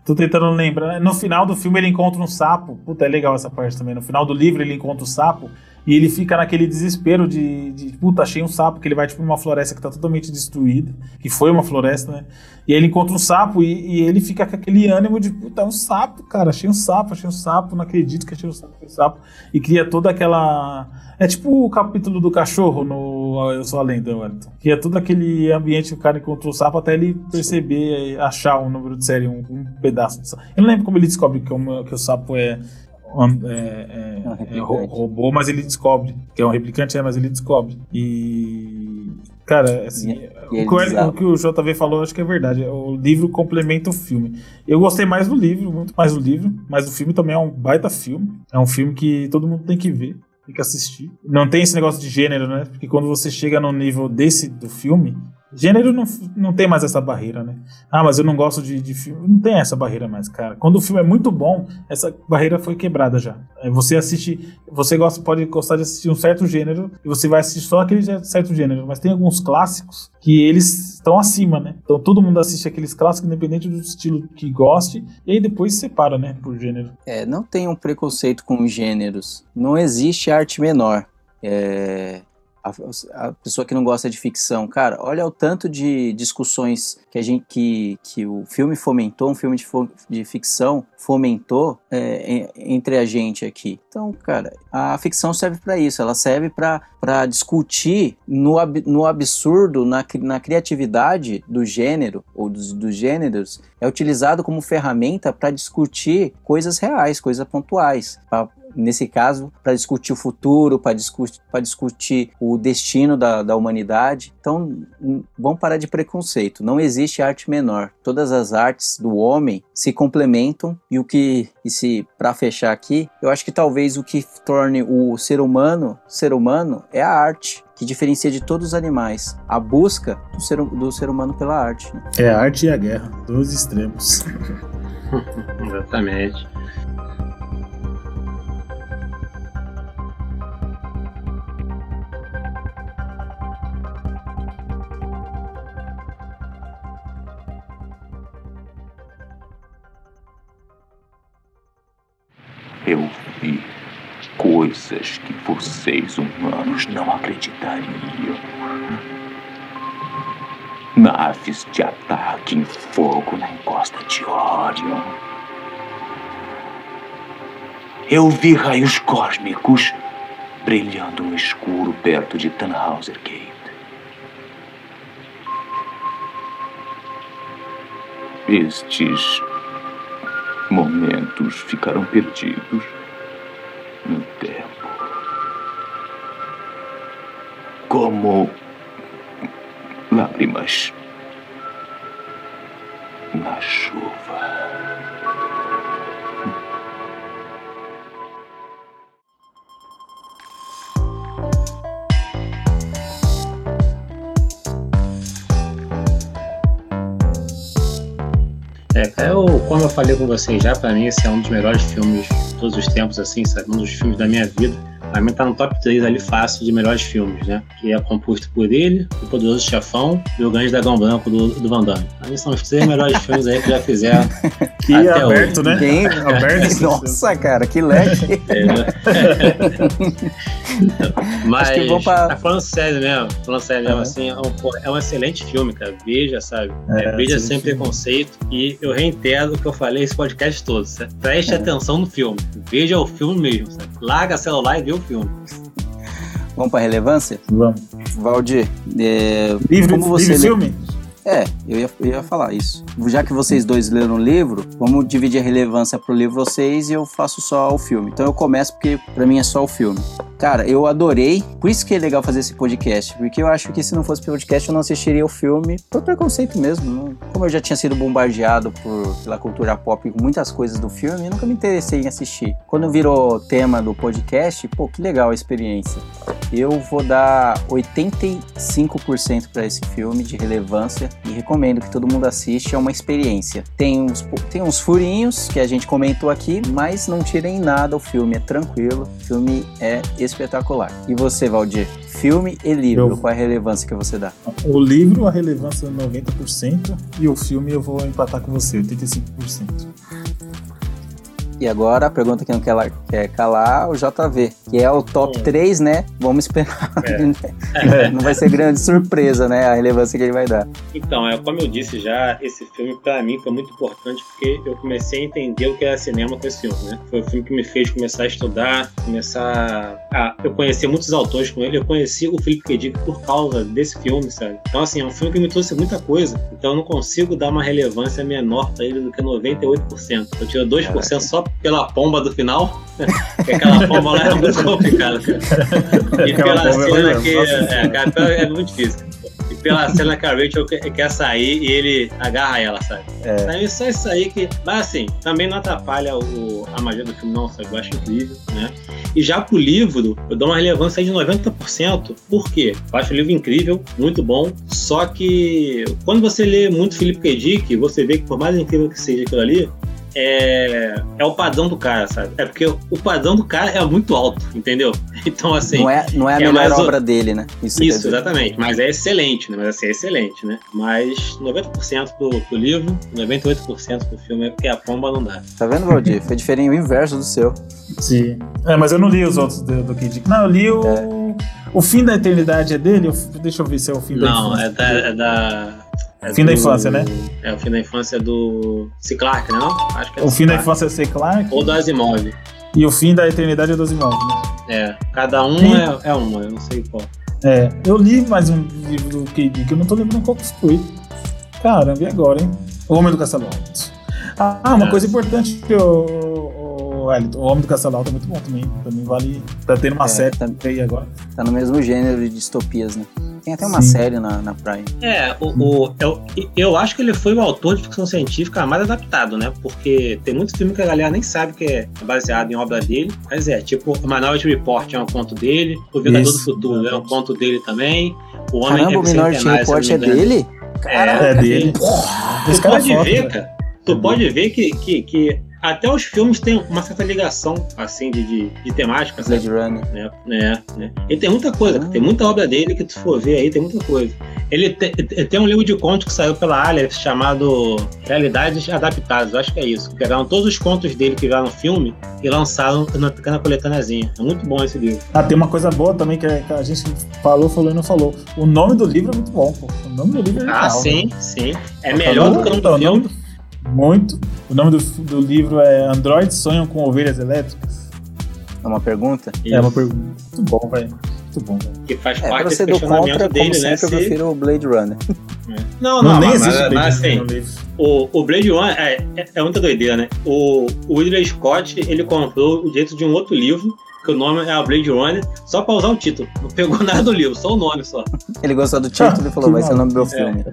Tô tentando lembrar. No final do filme ele encontra um sapo. Puta, é legal essa parte também. No final do livro ele encontra o um sapo e ele fica naquele desespero de, de puta, achei um sapo, que ele vai tipo numa floresta que tá totalmente destruída, que foi uma floresta, né? E aí ele encontra um sapo e, e ele fica com aquele ânimo de, puta, é um sapo, cara, achei um sapo, achei um sapo, não acredito que achei um sapo, achei um sapo. E cria toda aquela. É tipo o capítulo do cachorro no Eu Sou a Lenda, Wellington. É todo aquele ambiente que o cara encontrou o sapo até ele perceber, achar um número de série, um, um pedaço do sapo. Eu não lembro como ele descobre que, o, que o sapo é é, é, é, é robô, mas ele descobre. Que é um replicante, é, mas ele descobre. E. Cara, assim, e, e o, que o, o, que o JV falou, acho que é verdade. O livro complementa o filme. Eu gostei mais do livro, muito mais do livro, mas o filme também é um baita filme. É um filme que todo mundo tem que ver, tem que assistir. Não tem esse negócio de gênero, né? Porque quando você chega no nível desse do filme, Gênero não, não tem mais essa barreira, né? Ah, mas eu não gosto de, de filme. Não tem essa barreira mais, cara. Quando o filme é muito bom, essa barreira foi quebrada já. É, você assiste. Você gosta, pode gostar de assistir um certo gênero e você vai assistir só aquele certo gênero. Mas tem alguns clássicos que eles estão acima, né? Então todo mundo assiste aqueles clássicos, independente do estilo que goste, e aí depois separa, né, por gênero. É, não tem um preconceito com gêneros. Não existe arte menor. É, a, a, pessoa que não gosta de ficção, cara, olha o tanto de discussões que a gente que, que o filme fomentou, um filme de, de ficção fomentou é, entre a gente aqui. Então, cara, a ficção serve para isso, ela serve para discutir no, ab, no absurdo, na, na criatividade do gênero ou dos, dos gêneros, é utilizado como ferramenta para discutir coisas reais, coisas pontuais, nesse caso, para discutir o futuro, para discutir, discutir o destino da, da humanidade. Então, vamos parar de preconceito. Não existe arte menor. Todas as artes do homem se complementam e o que, e se para fechar aqui, eu acho que talvez o que torne o ser humano ser humano é a arte que diferencia de todos os animais a busca do ser, do ser humano pela arte. Né? É a arte e a guerra, dois extremos. Exatamente. Eu vi coisas que vocês humanos não acreditariam. Naves de ataque em fogo na encosta de Orion. Eu vi raios cósmicos brilhando no escuro perto de Tannhauser Gate. Estes momentos ficaram perdidos no tempo. Como lágrimas como eu falei com vocês já, pra mim esse é um dos melhores filmes de todos os tempos, assim, sabe? Um dos filmes da minha vida. Pra mim tá no top 3 ali fácil de melhores filmes, né? Que é composto por ele, O Poderoso Chefão e O Grande Dragão Branco do, do Van Damme. Pra mim são os três melhores filmes aí que já fizeram. Que até aberto, hoje. né? Bem, aberto. Nossa, cara, que leque. É. Mas, Acho que vou pra... tá falando sério mesmo, falando sério mesmo, assim, é um, é um, excelente filme, cara. Veja, sabe? É, é, veja sem preconceito. E eu reitero o que eu falei esse podcast todo, sabe? Preste é. atenção no filme. Veja o filme mesmo, sabe? Larga o celular e vê o filme. Vamos para relevância? Vamos. Valdir, é, livre, como você livre filme? É, eu ia, eu ia falar isso. Já que vocês dois leram o livro, vamos dividir a relevância pro livro vocês e eu faço só o filme. Então eu começo porque para mim é só o filme. Cara, eu adorei. Por isso que é legal fazer esse podcast. Porque eu acho que se não fosse podcast, eu não assistiria o filme por preconceito mesmo. Como eu já tinha sido bombardeado por, pela cultura pop com muitas coisas do filme, eu nunca me interessei em assistir. Quando virou tema do podcast, pô, que legal a experiência. Eu vou dar 85% para esse filme de relevância e recomendo que todo mundo assiste, é uma experiência. Tem uns, tem uns furinhos que a gente comentou aqui, mas não tirem nada, o filme é tranquilo, o filme é espetacular. E você, Valdir? Filme e livro, Eu- qual é a relevância que você dá? O livro, a relevância é 90%, e o filme eu vou empatar com você, 85%. E agora a pergunta que não quer, quer calar, o JV, que é o top 3, né? Vamos esperar. É. não vai ser grande surpresa, né? A relevância que ele vai dar. Então, é, como eu disse já, esse filme pra mim foi muito importante porque eu comecei a entender o que era cinema com esse filme, né? Foi o filme que me fez começar a estudar, começar a... Eu conheci muitos autores com ele, eu conheci o Felipe K. Dick por causa desse filme, sabe? Então, assim, é um filme que me trouxe muita coisa, então eu não consigo dar uma relevância menor pra ele do que 98%. Eu tiro 2% só pela pomba do final, porque aquela pomba lá é muito complicada, cara. E Aquela pela é cena que... É, cara, é muito difícil. E pela cena que a Rachel quer, sair e ele agarra ela, sabe? É. Então, só isso aí que. Mas assim, também não atrapalha o, a magia do filme, não, sabe? Eu acho incrível, né? E já pro livro, eu dou uma relevância aí de 90%. Por quê? Eu acho o livro incrível, muito bom. Só que quando você lê muito Felipe K. Dick, você vê que por mais incrível que seja aquilo ali, é, é o padrão do cara, sabe? É porque o padrão do cara é muito alto, entendeu? Então, assim. não, é, não é a é melhor mais o- obra dele, né? Isso, Isso, exatamente. Mas é excelente, né? Mas assim, é excelente, né? Mas 90% pro, pro livro, 98% pro filme é porque a pomba não dá. Tá vendo, Valdir? Foi diferente o inverso do seu. Sim. É, mas eu não li os outros do, do Kid. Não, eu li o. O fim da eternidade é dele? Deixa eu ver se é o fim da Não, é da. É da é Fim da do- infância, né? É, o fim da infância do. C. Clarke, né? Não? Acho que é O do fim da Clarke. infância é C. Clark Ou do Asimov. e o fim da eternidade é 12 Imóveis, né? É. Cada um Sim. é, é uma, eu não sei qual. É, eu li mais um livro do K.D. que eu não tô lembrando qual que foi. Caramba, e agora, hein? O Homem do Castelo Alto. Ah, uma É. coisa importante que o, o, Elton, o Homem do Castelo Alto é muito bom também. Também vale. Tá tendo uma É, série tá- aí agora. Tá no mesmo gênero de distopias, né? Tem até uma Sim. série na, na Prime. É, o, o- eu, eu acho que ele foi o autor de ficção científica mais adaptado, né? Porque tem muito filme que a galera nem sabe que é baseado em obra dele. Mas é, tipo, o Minority Report é um conto dele, o Vingador Isso, do Futuro é um conto dele também, o Homem Caramba, o é Minority se eu Report é dele? É, É dele. Tu cara é pode ver, cara. Tu pode ver que, que, que até os filmes têm uma certa ligação, assim, de, de, de temática, sabe? Blade Runner. né? né, né. E tem muita coisa, tem muita obra dele que tu for ver aí, tem muita coisa. Ele te- ele tem um livro de contos que saiu pela Aleph chamado Realidades Adaptadas, eu acho que é isso. Pegaram todos os contos dele que vieram no filme e lançaram numa pequena coletâneazinha. É muito bom esse livro. Ah, tem uma coisa boa também que a gente falou, falou e não falou. O nome do livro é muito bom, pô. O nome do livro é Ah, legal, sim, né? sim. É melhor do que o nome do filme. Muito. O nome do, do livro é Androids Sonham com Ovelhas Elétricas. É uma pergunta? É uma pergunta. Muito bom, velho. Muito bom, velho. Que faz É, parte do questionamento contra, dele, como né? sempre, eu se- prefiro o Blade Runner. Não, não, nem mas, existe mas, Blade mas, Runner assim. O, o Blade Runner é, é, é muita doideira, né? O, o Ridley Scott, ele comprou o direito de um outro livro, que o nome é a Blade Runner, só pra usar o título. Não pegou nada do livro, só o nome só. Ele gostou do título e falou, vai ser o nome do meu É. filme.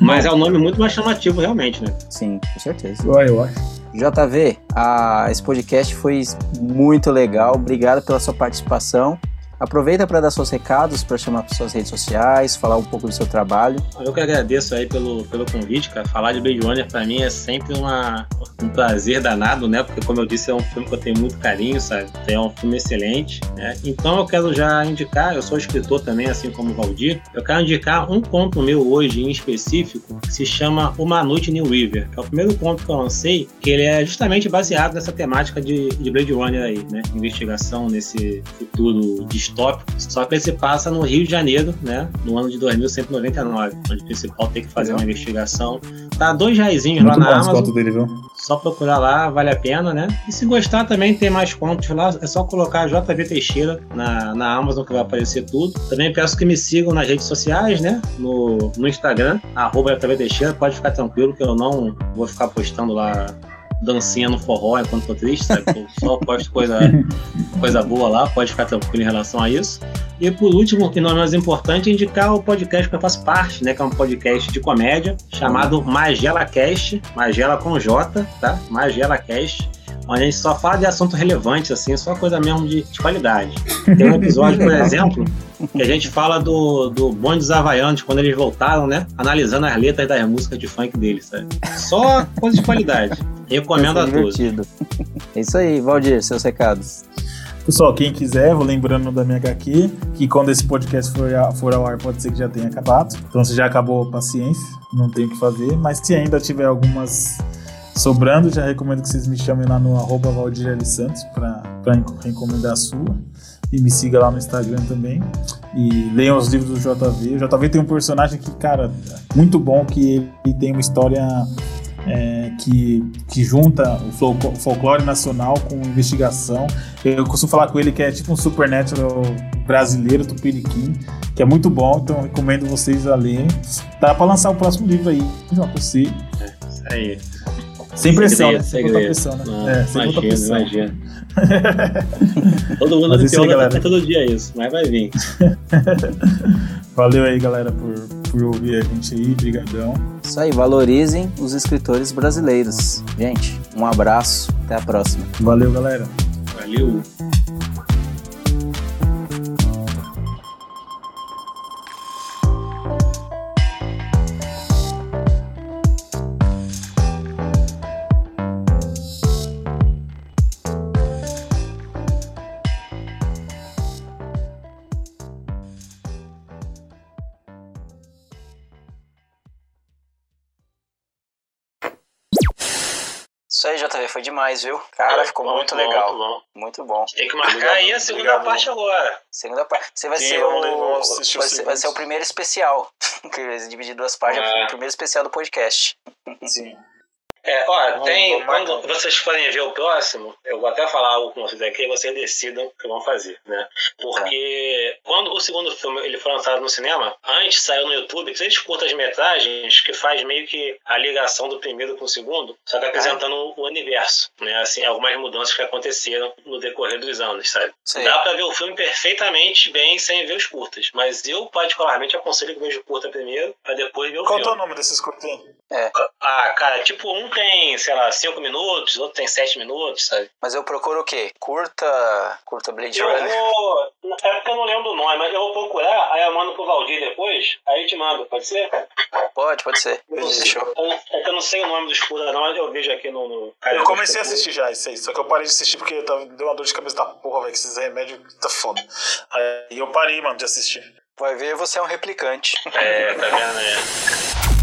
Mas é um nome muito mais chamativo, realmente, né? Sim, com certeza. Eu, eu acho. JV, a- esse podcast foi muito legal. Obrigado pela sua participação. Aproveita para dar seus recados, para chamar para suas redes sociais, falar um pouco do seu trabalho. Eu que agradeço aí pelo, pelo convite, cara. Falar de Blade Runner pra mim é sempre uma, um prazer danado, né? Porque, como eu disse, é um filme que eu tenho muito carinho, sabe? É um filme excelente, né? Então eu quero já indicar, eu sou escritor também, assim como o Valdir. Eu quero indicar um conto meu hoje em específico, que se chama Uma Noite New River, é o primeiro conto que eu lancei, que ele é justamente baseado nessa temática de, de Blade Runner aí, né? Investigação nesse futuro distópico. Só que ele se passa no Rio de Janeiro, né? No ano de 2199, onde o principal tem que fazer uma investigação. Tá dois reaisinhos lá na Amazon. dele, viu? Só procurar lá, vale a pena, né? E se gostar também, tem mais contos lá. É só colocar JV Teixeira na, na Amazon que vai aparecer tudo. Também peço que me sigam nas redes sociais, né? No, no Instagram, arroba JV Teixeira. Pode ficar tranquilo que eu não vou ficar postando lá dancinha no forró enquanto tô triste, sabe? Eu só posto coisa, coisa boa lá, pode ficar tranquilo em relação a isso. E por último, e não mais importante, indicar o podcast que eu faço parte, né? Que é um podcast de comédia chamado Magela Cast, Magela com J, tá? Magela Cast onde a gente só fala de assunto relevante, assim, só coisa mesmo de, de qualidade. Tem um episódio, por exemplo, que a gente fala do, do Bonde dos Havaianos, quando eles voltaram, né? Analisando as letras das músicas de funk deles, sabe? Só coisa de qualidade. Recomendo a todos. É isso aí, Valdir, seus recados. Pessoal, quem quiser, vou lembrando da minha HQ, que quando esse podcast for, for ao ar, pode ser que já tenha acabado. Então, se já acabou, paciência, não tem o que fazer. Mas se ainda tiver algumas sobrando, já recomendo que vocês me chamem lá no arroba Valdir L. Santos para recomendar a sua. E me siga lá no Instagram também. E leiam os livros do JV. O JV tem um personagem que, cara, muito bom, que ele tem uma história é, que, que junta o folclore nacional com investigação. Eu costumo falar com ele que é tipo um supernatural brasileiro, Tupiniquim, que é muito bom, então recomendo vocês a lerem. Tá para lançar o próximo livro aí, JC. É, isso aí. Sem pressão, né? Sem muita pressão, né? Não, é, sem imagina, pressão. Imagina. todo mundo mas no pior aí, todo dia isso, mas vai vir. Valeu aí, galera, por, por ouvir a gente aí, brigadão. Isso aí, valorizem os escritores brasileiros. Gente, um abraço, até a próxima. Valeu, galera. Valeu. Aí, foi demais, viu? Cara, ficou muito, muito bom, legal. Muito bom. Muito bom. Tem que marcar obrigado, aí a segunda obrigado, parte agora. Segunda parte. Você vai Sim, ser o. Vai ser, vai ser, o primeiro especial. que dividir duas partes. É. O primeiro especial do podcast. Sim. É, ó, tem. Quando vocês forem ver o próximo, eu vou até falar algo com vocês aqui e vocês decidam o que vão fazer, né? Porque tá. quando o segundo filme ele foi lançado no cinema, antes saiu no YouTube três curtas-metragens que faz meio que a ligação do primeiro com o segundo, só que apresentando ah. o universo, né? Assim, algumas mudanças que aconteceram no decorrer dos anos, sabe? Sim. Dá pra ver o filme perfeitamente bem sem ver os curtas, mas eu particularmente aconselho que veja o curta primeiro, pra depois ver o Qual filme. Qual é o nome desses curtinhos? É. Ah, cara, tipo um tem, sei lá, 5 minutos, outro tem 7 minutos, sabe? Mas eu procuro o quê? Curta. Curta Blade Runner? Eu vou. É porque eu não lembro o nome, mas eu vou procurar, aí eu mando pro Valdir depois, aí eu te mando, pode ser? Pode, pode ser. Fechou. É que eu não sei o nome dos curta, não, mas eu vejo aqui no. no... eu comecei a assistir já isso aí, só que eu parei de assistir porque tava, deu uma dor de cabeça da porra, velho, que esses remédios tá foda. Aí eu parei, mano, de assistir. Vai ver, você é um replicante. É, tá vendo, né?